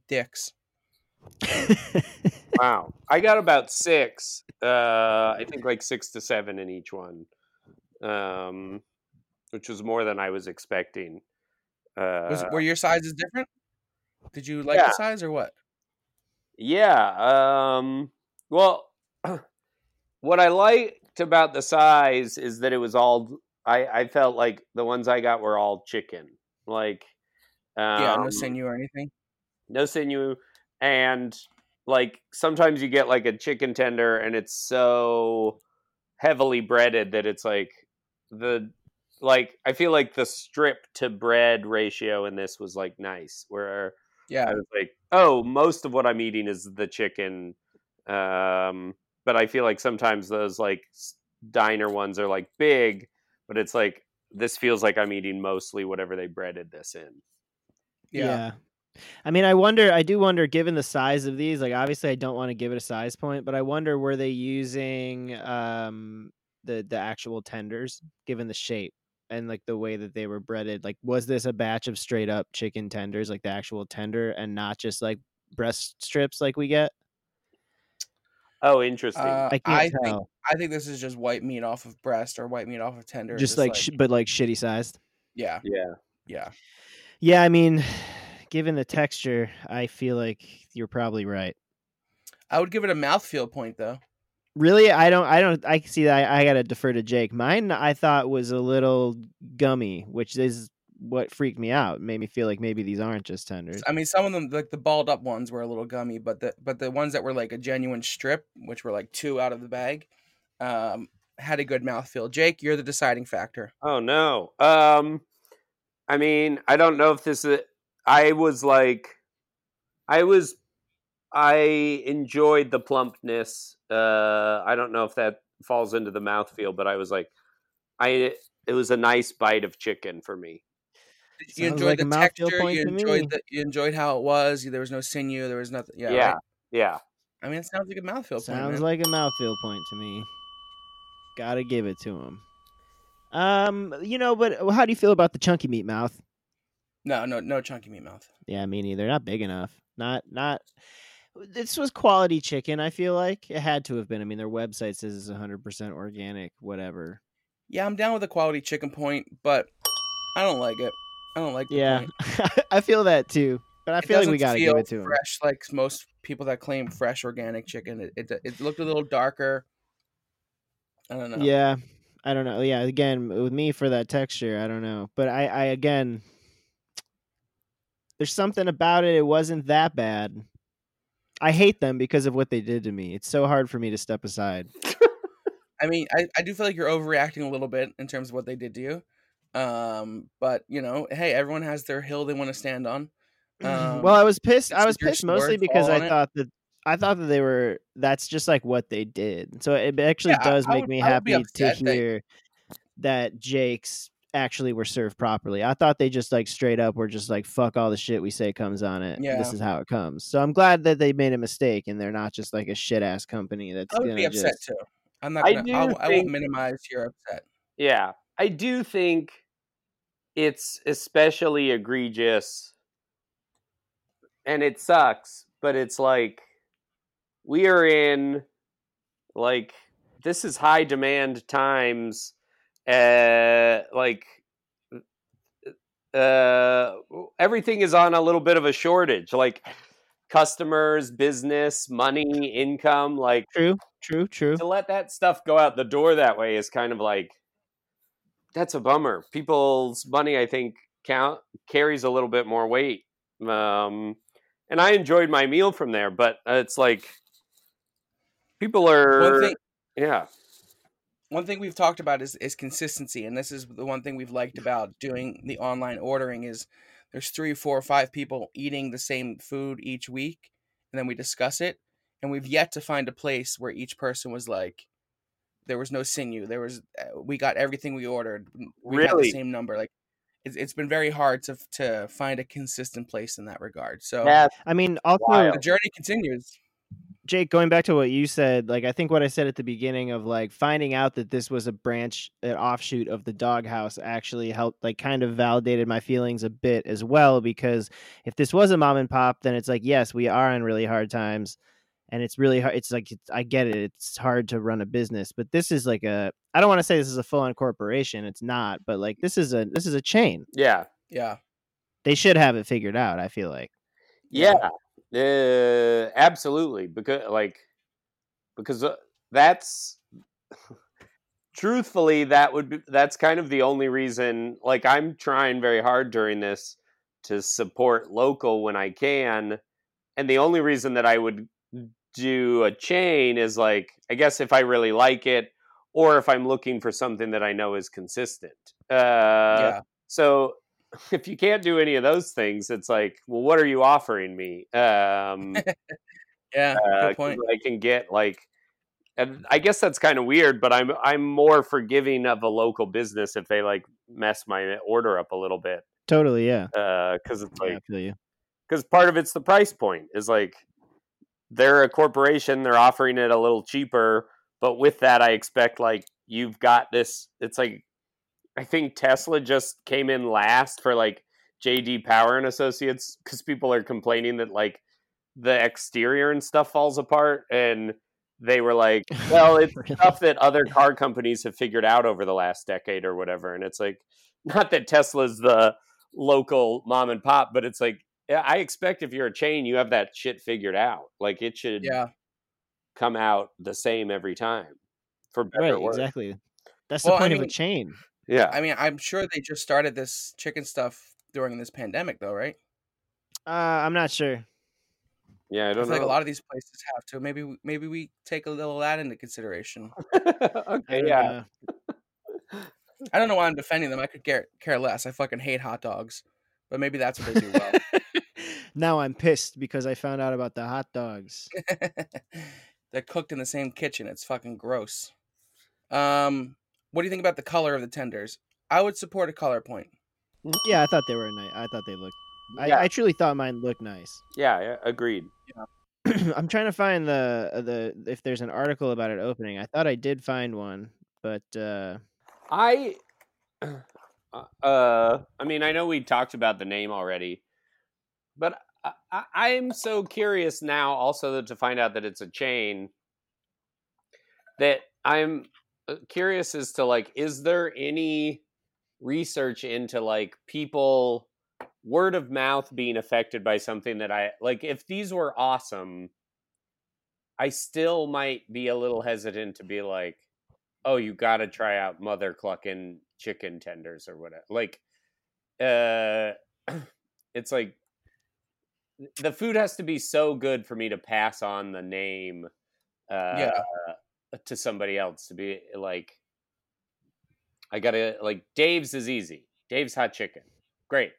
[SPEAKER 1] dicks.
[SPEAKER 2] Wow. I got about six. Uh, I think like six to seven in each one, um, which was more than I was expecting. Uh,
[SPEAKER 1] Was were your sizes different? Did you like
[SPEAKER 2] yeah.
[SPEAKER 1] the size or what?
[SPEAKER 2] Yeah. Um, well, what I liked about the size is that it was all. I, I felt like the ones I got were all chicken. Like, um,
[SPEAKER 1] yeah, no sinew or anything.
[SPEAKER 2] no sinew, and like sometimes you get like a chicken tender, and it's so heavily breaded that it's like the like I feel like the strip to bread ratio in this was like nice, where
[SPEAKER 1] Yeah,
[SPEAKER 2] I was like, oh, most of what I'm eating is the chicken. Um, but I feel like sometimes those like diner ones are like big, but it's like this feels like I'm eating mostly whatever they breaded this in.
[SPEAKER 1] yeah.
[SPEAKER 3] I mean, I wonder. I do wonder, given the size of these. Like, obviously, I don't want to give it a size point, but I wonder were they using um the the actual tenders, given the shape and like the way that they were breaded. Like, was this a batch of straight up chicken tenders, like the actual tender, and not just like breast strips like we get?
[SPEAKER 2] Oh, interesting.
[SPEAKER 1] Uh,
[SPEAKER 3] I can't
[SPEAKER 1] I think. I think this is just white meat off of breast or white meat off of tender.
[SPEAKER 3] Just, like, sh- but like shitty sized.
[SPEAKER 1] yeah,
[SPEAKER 2] yeah.
[SPEAKER 1] yeah.
[SPEAKER 3] Yeah, I mean, given the texture, I feel like you're probably right.
[SPEAKER 1] I would give it a mouthfeel point though.
[SPEAKER 3] Really, I don't. I don't. I see that. I, I got to defer to Jake. Mine, I thought was a little gummy, which is what freaked me out. Made me feel like maybe these aren't just tenders.
[SPEAKER 1] I mean, some of them, like the balled up ones, were a little gummy, but the but the ones that were like a genuine strip, which were like two out of the bag, um, had a good mouthfeel. Jake, you're the deciding factor.
[SPEAKER 2] Oh no. Um, I mean, I don't know if this is. I was like, I was, I enjoyed the plumpness. Uh, I don't know if that falls into the mouthfeel, but I was like, I. It was a nice bite of chicken for me.
[SPEAKER 1] You
[SPEAKER 3] Sounds
[SPEAKER 1] enjoyed
[SPEAKER 3] like
[SPEAKER 1] the texture.
[SPEAKER 3] point
[SPEAKER 1] You
[SPEAKER 3] to me.
[SPEAKER 1] enjoyed the, you enjoyed how it was. There was no sinew. There was nothing. Yeah,
[SPEAKER 2] Yeah,
[SPEAKER 1] right?
[SPEAKER 2] yeah.
[SPEAKER 1] I mean, it sounds like a mouthfeel point.
[SPEAKER 3] Sounds
[SPEAKER 1] man.
[SPEAKER 3] like a mouthfeel point to me. Gotta give it to him. Um, you know, but how do you feel about the chunky meat mouth?
[SPEAKER 1] No, no, no chunky meat mouth.
[SPEAKER 3] Yeah, me neither. Not big enough. Not not. This was quality chicken. I feel like it had to have been. I mean, their website says it's 100 percent organic. Whatever.
[SPEAKER 1] Yeah, I'm down with the quality chicken point, but I don't like it. I don't like the
[SPEAKER 3] Yeah,
[SPEAKER 1] point.
[SPEAKER 3] I feel that too. But I
[SPEAKER 1] It
[SPEAKER 3] feel like we gotta give it to him.
[SPEAKER 1] fresh like most people that claim fresh organic chicken. It it, it looked a little darker. I don't know.
[SPEAKER 3] Yeah, I don't know. Yeah, again, with me for that texture, I don't know. But I, I again, there's something about it. It wasn't that bad. I hate them because of what they did to me. It's so hard for me to step aside.
[SPEAKER 1] I mean, I, I do feel like you're overreacting a little bit in terms of what they did to you. Um, but you know, hey, everyone has their hill they want to stand on. Um,
[SPEAKER 3] well, I was pissed. I was pissed mostly because I
[SPEAKER 1] on it.
[SPEAKER 3] thought that I thought that they were. That's just like what they did. So it actually
[SPEAKER 1] Yeah,
[SPEAKER 3] does
[SPEAKER 1] I
[SPEAKER 3] make
[SPEAKER 1] would-
[SPEAKER 3] me
[SPEAKER 1] I
[SPEAKER 3] happy to
[SPEAKER 1] upset that-
[SPEAKER 3] hear that Jake's actually were served properly. I thought they just like straight up were just like fuck all the shit we say comes on it.
[SPEAKER 1] Yeah.
[SPEAKER 3] This is how it comes. So I'm glad that they made a mistake and they're not just like a shit ass company that's
[SPEAKER 1] I would be upset
[SPEAKER 3] just...
[SPEAKER 1] too. I'm not
[SPEAKER 2] I
[SPEAKER 1] gonna.
[SPEAKER 2] do
[SPEAKER 1] I, I
[SPEAKER 2] think-
[SPEAKER 1] won't minimize your upset.
[SPEAKER 2] Yeah, I do think it's especially egregious, and it sucks. But it's like we are in like this is high demand times. Uh, like uh, everything is on a little bit of a shortage. Like customers, business, money, income. Like
[SPEAKER 3] true, true, true.
[SPEAKER 2] to let that stuff go out the door that way is kind of like that's a bummer. People's money, I think, count carries a little bit more weight. Um, and I enjoyed my meal from there, but it's like people are, yeah,
[SPEAKER 1] one thing we've talked about is is consistency, and this is the one thing we've liked about doing the online ordering is there's three, four, or five people eating the same food each week, and then we discuss it, and we've yet to find a place where each person was like, there was no sinew. There was uh, we got everything we ordered. We got the
[SPEAKER 2] Really?
[SPEAKER 1] same number. Like it's, it's been very hard to to find a consistent place in that regard. So
[SPEAKER 2] Yeah,
[SPEAKER 3] I mean, also
[SPEAKER 2] Wild.
[SPEAKER 1] the journey continues.
[SPEAKER 3] Jake, going back to what you said, like I think what I said at the beginning of like finding out that this was a branch, an offshoot of the Dog Haus actually helped like kind of validated my feelings a bit as well because if this was a mom and pop, then it's like, yes, we are in really hard times and it's really hard. It's like, it's, I get it. It's hard to run a business, but this is like a, I don't want to say this is a full on corporation. It's not, but like this is a, this is a chain.
[SPEAKER 2] yeah,
[SPEAKER 1] Yeah.
[SPEAKER 3] They should have it figured out. I feel like.
[SPEAKER 2] yeah, uh, absolutely. Because like, because uh, that's truthfully that would be that's kind of the only reason. Like, I'm trying very hard during this to support local when I can, and the only reason that I would do a chain is like, I guess if I really like it. Or if I'm looking for something that I know is consistent. Uh,
[SPEAKER 1] yeah.
[SPEAKER 2] So if you can't do any of those things, it's like, well, what are you offering me? Um,
[SPEAKER 1] Yeah.
[SPEAKER 2] uh,
[SPEAKER 1] Good point.
[SPEAKER 2] 'cause I can get like, and I guess that's kind of weird, but I'm I'm more forgiving of a local business if they like mess my order up a little bit,
[SPEAKER 3] Totally. Yeah.
[SPEAKER 2] because it's like because part of it's the price point is like they're a corporation, they're offering it a little cheaper, but with that, I expect like you've got this. It's like I think Tesla just came in last for like JD Power and Associates because people are complaining that like the exterior and stuff falls apart, and they were like, "Well, it's
[SPEAKER 3] Really?
[SPEAKER 2] stuff that other car companies have figured out over the last decade or whatever." And it's like, not that Tesla's the local mom and pop, but it's like, I expect if you're a chain, you have that shit figured out. Like it should
[SPEAKER 1] Yeah.
[SPEAKER 2] come out the same every time, for better
[SPEAKER 3] Right. Exactly. That's
[SPEAKER 1] Well,
[SPEAKER 3] the
[SPEAKER 1] I
[SPEAKER 3] point of a chain.
[SPEAKER 2] Yeah,
[SPEAKER 1] I mean, I'm sure they just started this chicken stuff during this pandemic, though, right?
[SPEAKER 3] Uh, I'm not sure.
[SPEAKER 2] yeah. I
[SPEAKER 1] I
[SPEAKER 2] don't
[SPEAKER 1] feel like a lot of these places have to. Maybe we- maybe we take a little of that into consideration.
[SPEAKER 2] okay, yeah.
[SPEAKER 1] I don't know why I'm defending them. I could care care less. I fucking hate hot dogs, but maybe that's what they do well.
[SPEAKER 3] now I'm pissed because I found out about the hot dogs.
[SPEAKER 1] They're cooked in the same kitchen. It's fucking gross. Um, what do you think about the color of the tenders? I would support a color point.
[SPEAKER 3] Yeah, I thought they were nice. I thought they looked.
[SPEAKER 2] Yeah.
[SPEAKER 3] I, I truly thought mine looked nice.
[SPEAKER 2] yeah, yeah, agreed.
[SPEAKER 3] I'm trying to find the uh, the if there's an article about it opening. I thought I did find one, but uh,
[SPEAKER 2] I, uh, I mean, I know we talked about the name already, but I, I, I'm so curious now also to find out that it's a chain. That I'm uh, curious as to like, is there any research into like people word of mouth being affected by something that I like? If these were awesome, I still might be a little hesitant to be like, oh, you got to try out mother clucking chicken tenders or whatever. Like, uh, it's like the food has to be so good for me to pass on the name, uh,
[SPEAKER 1] Yeah.
[SPEAKER 2] To somebody else to be like, I gotta like Dave's is easy. Dave's hot chicken, great.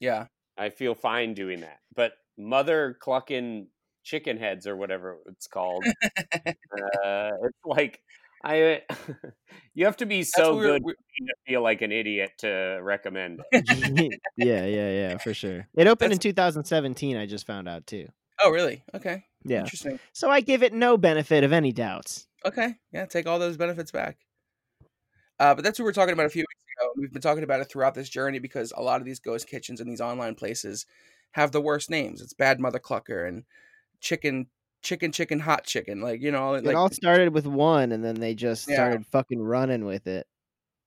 [SPEAKER 1] Yeah,
[SPEAKER 2] I feel fine doing that. But mother clucking chicken heads or whatever it's called, uh, it's like I. you have to be so
[SPEAKER 1] we were-
[SPEAKER 2] good
[SPEAKER 1] we-
[SPEAKER 2] to feel like an idiot to recommend. it.
[SPEAKER 3] yeah, yeah, yeah, for sure. It opened in 2017. I just found out too.
[SPEAKER 1] Oh, really? Okay.
[SPEAKER 3] Yeah,
[SPEAKER 1] Interesting.
[SPEAKER 3] so I give it no benefit of any doubts.
[SPEAKER 1] Okay. Yeah, take all those benefits back. Uh, but that's what we are talking about a few weeks ago. We've been talking about it throughout this journey because a lot of these ghost kitchens and these online places have the worst names. It's Bad Mother Clucker and Chicken, Chicken, Chicken, Hot Chicken. Like you know,
[SPEAKER 3] It
[SPEAKER 1] like
[SPEAKER 3] all started with one, and then they just
[SPEAKER 1] Yeah.
[SPEAKER 3] started fucking running with it.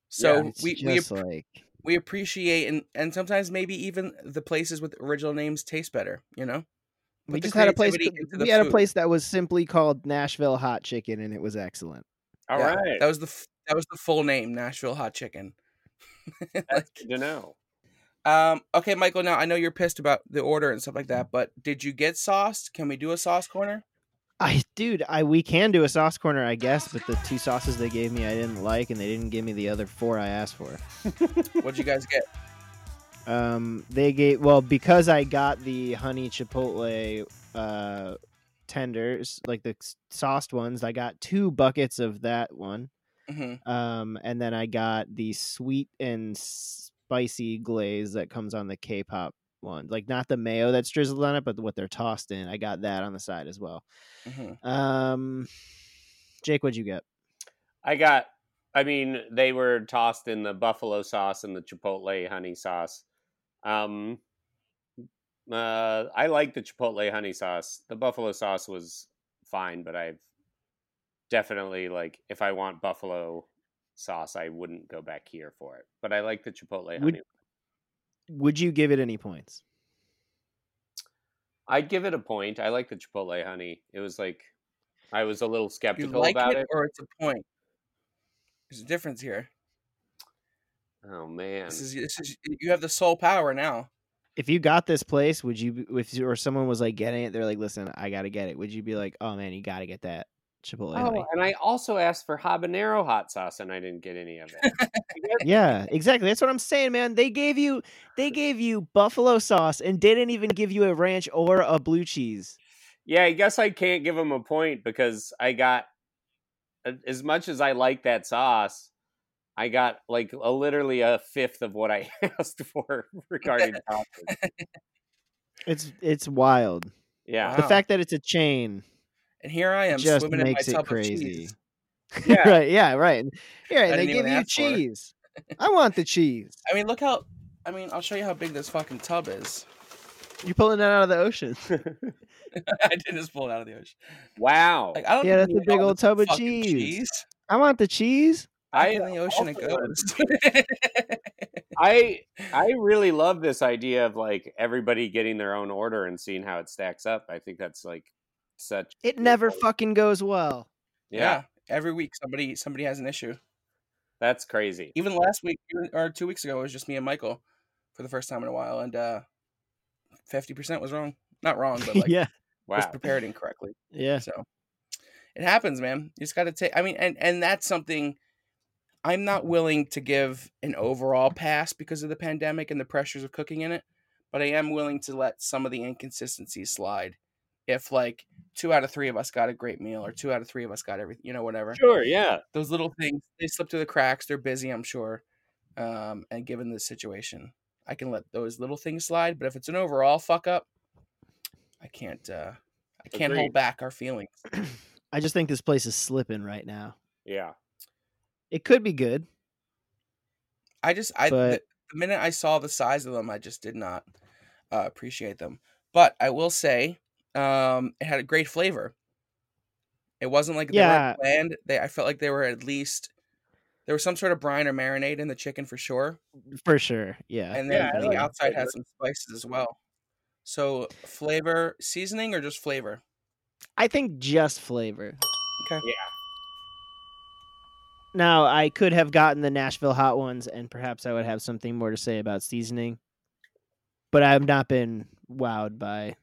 [SPEAKER 1] so
[SPEAKER 3] It's
[SPEAKER 1] we we ap-
[SPEAKER 3] like
[SPEAKER 1] we appreciate and and sometimes maybe even the places with original names taste better. You know,
[SPEAKER 3] we just had a place.
[SPEAKER 1] creativity
[SPEAKER 3] co- We had a place that was simply called Nashville Hot Chicken, and it was excellent.
[SPEAKER 2] All right,
[SPEAKER 1] Yeah, that was the that was the full name, Nashville Hot Chicken.
[SPEAKER 2] that's good to know.
[SPEAKER 1] Um, okay, Michael. Now I know you're pissed about the order and stuff like that, but did you get sauced? Can we do a sauce corner?
[SPEAKER 3] I, dude, I we can do a sauce corner, I guess, but the two sauces they gave me I didn't like, and they didn't give me the other four I asked for.
[SPEAKER 1] What'd you guys get?
[SPEAKER 3] Um, they gave well because I got the honey chipotle uh tenders, like the sauced ones. I got two buckets of that one,
[SPEAKER 1] hmm
[SPEAKER 3] Um, and then I got the sweet and spicy glaze that comes on the K-pop one, like not the mayo that's drizzled on it, but what they're tossed in. I got that on the side as well.
[SPEAKER 1] hmm
[SPEAKER 3] Um, Jake, what'd you get?
[SPEAKER 2] I got. I mean, they were tossed in the buffalo sauce and the chipotle honey sauce. Um, uh, I like the chipotle honey sauce. The buffalo sauce was fine, but I've definitely like if I want buffalo sauce, I wouldn't go back here for it. But I like the chipotle
[SPEAKER 3] Would-
[SPEAKER 2] honey.
[SPEAKER 3] Would you give it any points?
[SPEAKER 2] I'd give it a point. I like the chipotle honey. It was like I was a little
[SPEAKER 1] You
[SPEAKER 2] skeptical
[SPEAKER 1] like
[SPEAKER 2] about
[SPEAKER 1] it,
[SPEAKER 2] it.
[SPEAKER 1] or it's a point. There's a difference here.
[SPEAKER 2] Oh man.
[SPEAKER 1] This is this is you have the sole power now.
[SPEAKER 3] If you got this place, would you, if or someone was like getting it, they're like, "Listen, I gotta get it." Would you be like, "Oh man, you gotta get that chipotle"? Oh, honey?"
[SPEAKER 2] Oh, and I also asked for habanero hot sauce, and I didn't get any of it.
[SPEAKER 3] Yeah, exactly. That's what I'm saying, man. They gave you they gave you buffalo sauce and didn't even give you a ranch or a blue cheese.
[SPEAKER 2] yeah, I guess I can't give him a point because I got as much as I like that sauce. I got like a, literally a fifth of what I asked for regarding sauces.
[SPEAKER 3] It's it's wild.
[SPEAKER 2] Yeah,
[SPEAKER 3] The fact that it's a chain
[SPEAKER 1] And here I am
[SPEAKER 3] just
[SPEAKER 1] swimming in my
[SPEAKER 3] makes it
[SPEAKER 1] tub
[SPEAKER 3] crazy.
[SPEAKER 2] Yeah.
[SPEAKER 3] right, yeah, right. Here,
[SPEAKER 1] I
[SPEAKER 3] they give you
[SPEAKER 1] ask for it.
[SPEAKER 3] cheese. I want the cheese.
[SPEAKER 1] I mean, look how. I mean, I'll show you how big this fucking tub is.
[SPEAKER 3] You're pulling that out of the ocean.
[SPEAKER 1] I did just pull it out of the ocean.
[SPEAKER 2] wow.
[SPEAKER 1] Like I don't.
[SPEAKER 3] Yeah, that's a big old tub of
[SPEAKER 1] fucking
[SPEAKER 3] cheese. I want the cheese.
[SPEAKER 1] Back
[SPEAKER 2] I
[SPEAKER 1] in the ocean it
[SPEAKER 2] also-
[SPEAKER 1] goes.
[SPEAKER 2] I I really love this idea of like everybody getting their own order and seeing how it stacks up. I think that's like such.
[SPEAKER 3] It never fucking goes well.
[SPEAKER 2] Yeah,
[SPEAKER 1] yeah. Every week somebody somebody has an issue.
[SPEAKER 2] that's crazy.
[SPEAKER 1] Even last week or two weeks ago, it was just me and Michael for the first time in a while, and uh fifty percent was wrong. Not wrong, but like
[SPEAKER 3] yeah,
[SPEAKER 1] was
[SPEAKER 2] Wow.
[SPEAKER 1] prepared incorrectly.
[SPEAKER 3] yeah.
[SPEAKER 1] So it happens, man. You just got to take. I mean, and and that's something I'm not willing to give an overall pass because of the pandemic and the pressures of cooking in it, but I am willing to let some of the inconsistencies slide. If like two out of three of us got a great meal, or two out of three of us got everything, you know, whatever.
[SPEAKER 2] Sure. Yeah.
[SPEAKER 1] Those little things they slip through the cracks. They're busy, I'm sure. Um, and given the situation, I can let those little things slide. But if it's an overall fuck up, I can't. uh I can't
[SPEAKER 2] Agreed.
[SPEAKER 1] hold back our feelings.
[SPEAKER 3] I just think this place is slipping right now.
[SPEAKER 2] Yeah.
[SPEAKER 3] It could be good.
[SPEAKER 1] I just I
[SPEAKER 3] But-
[SPEAKER 1] the, the minute I saw the size of them, I just did not uh, appreciate them. But I will say, um, it had a great flavor. It wasn't like they
[SPEAKER 3] Yeah.
[SPEAKER 1] were bland. They I felt like they were at least there was some sort of brine or marinade in the chicken for sure,
[SPEAKER 3] For sure. Yeah.
[SPEAKER 1] and then
[SPEAKER 2] Yeah,
[SPEAKER 1] the outside had some spices as well. So flavor, seasoning, or just flavor?
[SPEAKER 3] I think just flavor.
[SPEAKER 1] Okay.
[SPEAKER 2] Yeah.
[SPEAKER 3] Now, I could have gotten the Nashville hot ones, and perhaps I would have something more to say about seasoning. But I've not been wowed by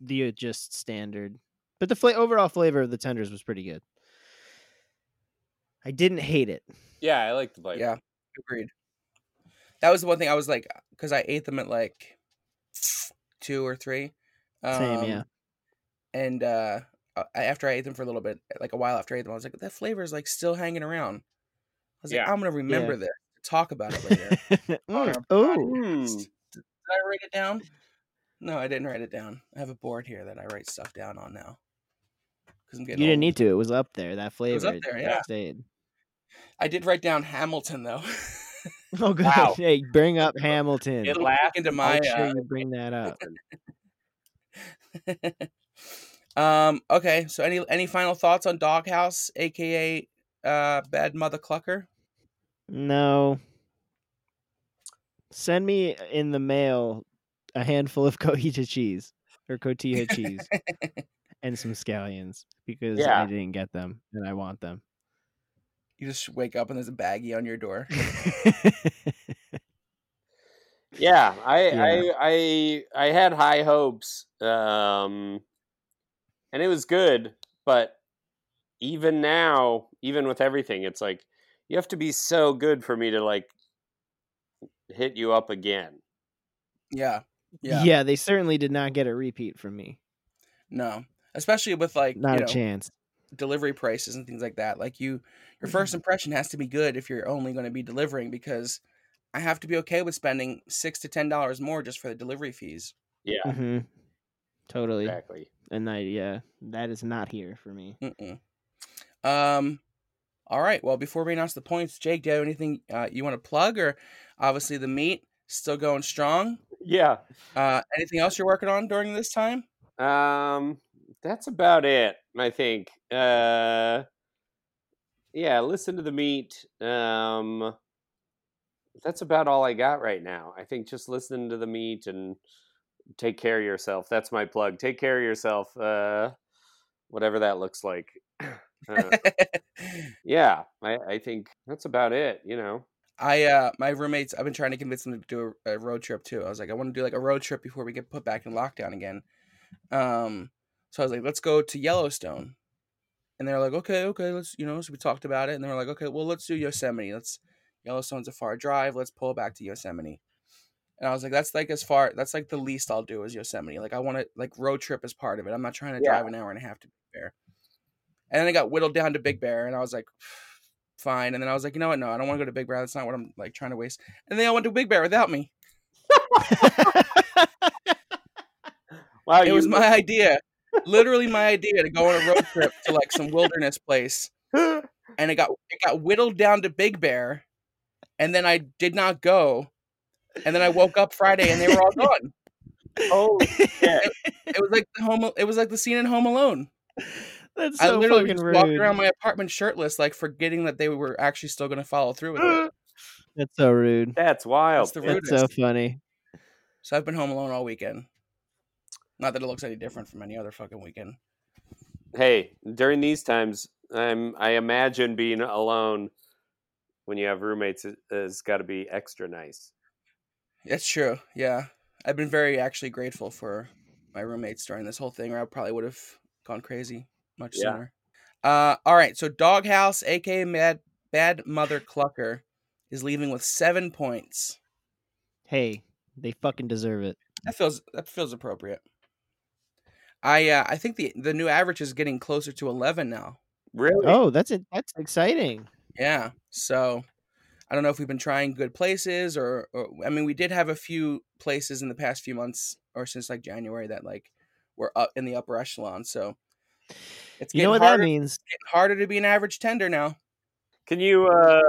[SPEAKER 3] the uh, just standard. But the fla- overall flavor of the tenders was pretty good. I didn't hate it.
[SPEAKER 2] Yeah. I like the flavor.
[SPEAKER 1] Yeah, agreed. That was the one thing I was like, because I ate them at like two or three.
[SPEAKER 3] Same, yeah.
[SPEAKER 1] Um, And uh, after I ate them for a little bit, like a while after I ate them, I was like, that flavor is like still hanging around. I was like, I'm gonna remember this talk about it later.
[SPEAKER 3] Mm,
[SPEAKER 1] our
[SPEAKER 3] oh,
[SPEAKER 2] Hmm.
[SPEAKER 1] Did I write it down? No, I didn't write it down. I have a board here that I write stuff down on now. Because I'm getting.
[SPEAKER 3] you
[SPEAKER 1] getting.
[SPEAKER 3] didn't need to. It was up there. That flavor
[SPEAKER 1] was up there, yeah.
[SPEAKER 3] stayed.
[SPEAKER 1] I did write down Hamilton though.
[SPEAKER 3] Oh, god!
[SPEAKER 2] Wow.
[SPEAKER 3] Hey, bring up Hamilton.
[SPEAKER 2] It laughed
[SPEAKER 1] into my.
[SPEAKER 3] Make sure
[SPEAKER 1] uh,
[SPEAKER 3] you bring that up.
[SPEAKER 1] Um. Okay. So any any final thoughts on Dog Haus, aka uh, Bad Mother Clucker?
[SPEAKER 3] No. Send me in the mail a handful of cotija cheese or cotija cheese and some scallions because
[SPEAKER 2] Yeah.
[SPEAKER 3] I didn't get them and I want them.
[SPEAKER 1] You just wake up and there's a baggie on your door.
[SPEAKER 2] Yeah, I,
[SPEAKER 3] Yeah.
[SPEAKER 2] I I I had high hopes, um, and it was good. But even now, even with everything, it's like you have to be so good for me to like hit you up again.
[SPEAKER 1] Yeah.
[SPEAKER 3] yeah.
[SPEAKER 1] Yeah.
[SPEAKER 3] they certainly did not get a repeat from me.
[SPEAKER 1] No. Especially with like
[SPEAKER 3] Not
[SPEAKER 1] you
[SPEAKER 3] a
[SPEAKER 1] know,
[SPEAKER 3] chance.
[SPEAKER 1] delivery prices and things like that. Like you, your first impression has to be good if you're only going to be delivering because I have to be okay with spending six to ten dollars more just for the delivery fees.
[SPEAKER 2] Yeah,
[SPEAKER 3] hmm Totally.
[SPEAKER 2] exactly.
[SPEAKER 3] And I yeah, that is not here for me.
[SPEAKER 1] Mm-mm. Um, all right. Well, before we announce the points, Jake, do you have anything uh, you want to plug? Or obviously the meet still going strong.
[SPEAKER 2] Yeah.
[SPEAKER 1] Uh, anything else you're working on during this time?
[SPEAKER 2] Um, that's about it. I think. Uh, yeah, listen to the meat. Um, that's about all I got right now. I think just listening to the meat and take care of yourself. That's my plug. Take care of yourself. Uh, whatever that looks like. Uh, yeah, I, I think that's about it. You know.
[SPEAKER 1] I uh my roommates I've been trying to convince them to do a, a road trip too. I was like I want to do like a road trip before we get put back in lockdown again. Um so I was like let's go to Yellowstone. And they're like okay, okay, let's you know, so we talked about it and they were like okay, well let's do Yosemite. Let's Yellowstone's a far drive. Let's pull back to Yosemite. And I was like that's like as far that's like the least I'll do is Yosemite. Like I want to like road trip as part of it. I'm not trying to
[SPEAKER 2] Yeah.
[SPEAKER 1] drive an hour and a half to Big Bear. And then I got whittled down to Big Bear and I was like fine. And then I was like, you know what? No, I don't want to go to Big Bear. That's not what I'm like trying to waste. And they all went to Big Bear without me.
[SPEAKER 2] Wow,
[SPEAKER 1] It was my idea, literally my idea to go on a road trip to like some wilderness place, and it got it got whittled down to Big Bear, and then I did not go, and then I woke up Friday and they were all gone.
[SPEAKER 2] oh, shit.
[SPEAKER 1] It was like the home. It was like the scene in Home Alone.
[SPEAKER 3] That's
[SPEAKER 1] I
[SPEAKER 3] so
[SPEAKER 1] literally
[SPEAKER 3] fucking
[SPEAKER 1] just
[SPEAKER 3] rude.
[SPEAKER 1] walked around my apartment shirtless, like forgetting that they were actually still going to follow through with it.
[SPEAKER 3] That's so rude.
[SPEAKER 2] That's wild.
[SPEAKER 1] That's the
[SPEAKER 2] man.
[SPEAKER 3] That's so funny.
[SPEAKER 1] So I've been home alone all weekend. Not that it looks any different from any other fucking weekend.
[SPEAKER 2] hey, during these times, I'm I imagine being alone when you have roommates is- has got to be extra nice.
[SPEAKER 1] It's true. Yeah. I've been very actually grateful for my roommates during this whole thing, or I probably would have gone crazy much
[SPEAKER 2] Yeah.
[SPEAKER 1] sooner. Uh, all right. So Dog Haus, aka Mad Bad Mother Clucker, is leaving with seven points.
[SPEAKER 3] Hey, they fucking deserve it.
[SPEAKER 1] That feels that feels appropriate. I uh, I think the the new average is getting closer to eleven now.
[SPEAKER 2] Really?
[SPEAKER 3] Oh, that's it. That's exciting.
[SPEAKER 1] Yeah. So I don't know if we've been trying good places or, or I mean we did have a few places in the past few months or since like January that like were up in the upper echelon. So it's
[SPEAKER 3] You know what
[SPEAKER 1] harder,
[SPEAKER 3] that means?
[SPEAKER 1] getting harder to be an average tender now.
[SPEAKER 2] Can you uh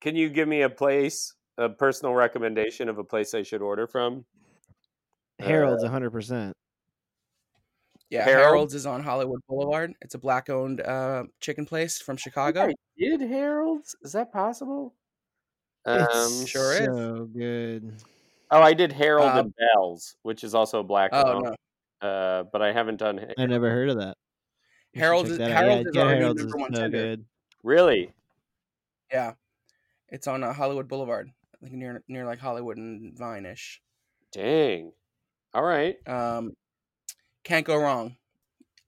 [SPEAKER 2] can you give me a place, a personal recommendation of a place I should order from?
[SPEAKER 3] Harold's hundred percent.
[SPEAKER 1] Yeah,
[SPEAKER 2] Harold?
[SPEAKER 1] Harold's is on Hollywood Boulevard. It's a black owned uh, chicken place from Chicago.
[SPEAKER 2] I did Harold's? Is that possible? Um,
[SPEAKER 3] It's
[SPEAKER 1] sure is.
[SPEAKER 3] so good.
[SPEAKER 2] oh, I did Harold
[SPEAKER 1] Uh,
[SPEAKER 2] and Bells, which is also a black
[SPEAKER 1] Oh no.
[SPEAKER 2] Uh, but I haven't done
[SPEAKER 3] I never heard of that. You should
[SPEAKER 1] Harold's
[SPEAKER 3] check
[SPEAKER 1] is-
[SPEAKER 3] that out.
[SPEAKER 1] Harold's
[SPEAKER 3] yeah,
[SPEAKER 1] is
[SPEAKER 3] get
[SPEAKER 1] our new
[SPEAKER 3] Harold's
[SPEAKER 1] number one
[SPEAKER 3] so
[SPEAKER 1] tender.
[SPEAKER 3] good.
[SPEAKER 2] really.
[SPEAKER 1] Yeah. It's on uh, Hollywood Boulevard. I think near near like Hollywood and Vine ish.
[SPEAKER 2] Dang. All right.
[SPEAKER 1] Um, can't go wrong.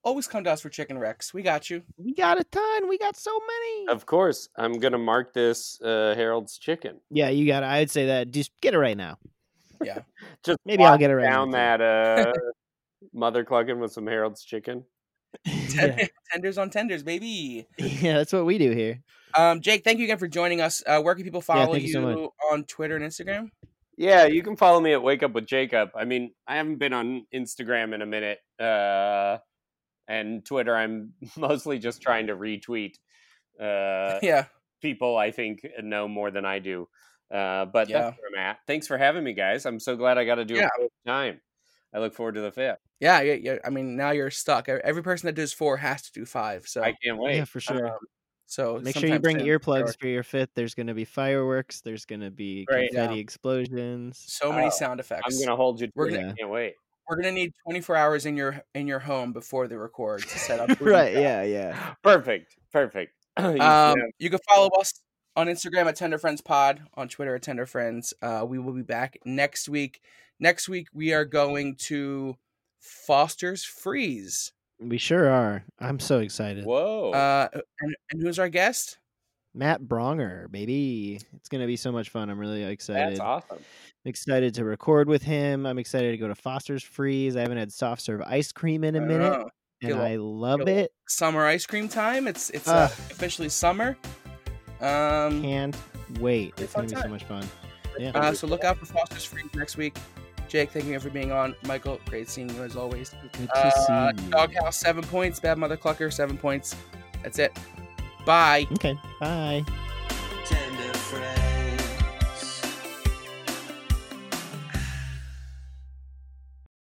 [SPEAKER 1] Always come to us for chicken Rex. We got you.
[SPEAKER 3] We got a ton. We got so many.
[SPEAKER 2] Of course, I'm gonna mark this uh, Harold's chicken.
[SPEAKER 3] Yeah, you got. I'd say that. Just get it right now.
[SPEAKER 1] Yeah.
[SPEAKER 2] Just
[SPEAKER 3] Maybe I'll get it right
[SPEAKER 2] down
[SPEAKER 3] now,
[SPEAKER 2] that uh, mother clucking with some Harold's chicken.
[SPEAKER 3] yeah.
[SPEAKER 1] tenders on tenders, baby.
[SPEAKER 3] yeah, that's what we do here.
[SPEAKER 1] Um, Jake, thank you again for joining us. Uh, where can people follow
[SPEAKER 3] thank you
[SPEAKER 1] you
[SPEAKER 3] so
[SPEAKER 1] on Twitter and Instagram?
[SPEAKER 2] Yeah, you can follow me at Wake Up with Jacob. I mean, I haven't been on Instagram in a minute, uh, and Twitter. I'm mostly just trying to retweet uh,
[SPEAKER 1] yeah.
[SPEAKER 2] people I think know more than I do. Uh, but
[SPEAKER 1] Yeah.
[SPEAKER 2] that's where I'm at. Thanks for having me, guys. I'm so glad I got to do
[SPEAKER 1] Yeah.
[SPEAKER 2] it full time. I look forward to the fifth.
[SPEAKER 1] Yeah, yeah, yeah. I mean, now you're stuck. Every person that does four has to do five. So,
[SPEAKER 2] I can't wait.
[SPEAKER 3] Yeah, for sure.
[SPEAKER 2] Um,
[SPEAKER 1] so
[SPEAKER 3] Make sure you bring earplugs for your fifth. There's going to be fireworks. There's going to be
[SPEAKER 2] Great.
[SPEAKER 3] confetti
[SPEAKER 1] Yeah.
[SPEAKER 3] explosions.
[SPEAKER 1] So many
[SPEAKER 2] Oh,
[SPEAKER 1] sound effects.
[SPEAKER 2] I'm gonna hold you. To
[SPEAKER 1] We're
[SPEAKER 3] gonna-
[SPEAKER 2] I can't wait.
[SPEAKER 1] We're gonna need 24 hours in your in your home before they record to set up.
[SPEAKER 3] right?
[SPEAKER 1] got.
[SPEAKER 3] Yeah, yeah.
[SPEAKER 2] Perfect. Perfect. You can
[SPEAKER 1] Um,
[SPEAKER 2] have-
[SPEAKER 1] you can follow us on Instagram at Tender Friends Pod, on Twitter at Tender Friends. Uh, we will be back next week. Next week we are going to Foster's Freeze.
[SPEAKER 3] We sure are. I'm so excited.
[SPEAKER 2] Whoa.
[SPEAKER 1] Uh, and, and who's our guest?
[SPEAKER 3] Matt Braunger, baby. It's going to be so much fun. I'm really excited.
[SPEAKER 2] That's awesome.
[SPEAKER 3] excited to record with him. I'm excited to go to Foster's Freeze. I haven't had soft serve ice cream in a minute.
[SPEAKER 1] Oh,
[SPEAKER 3] and
[SPEAKER 1] Feel-
[SPEAKER 3] I love it.
[SPEAKER 1] Summer ice cream time. It's it's uh, officially summer. Um,
[SPEAKER 3] Can't wait. It's gonna be so much fun. Yeah.
[SPEAKER 1] uh, so look out for Foster's Freeze next week. Jake, thank you for being on. Michael, great seeing you as always.
[SPEAKER 3] Good to
[SPEAKER 1] Uh,
[SPEAKER 3] see you.
[SPEAKER 1] Dog Haus seven points. Bad Mother Clucker seven points. That's it. Bye.
[SPEAKER 3] Okay. Bye.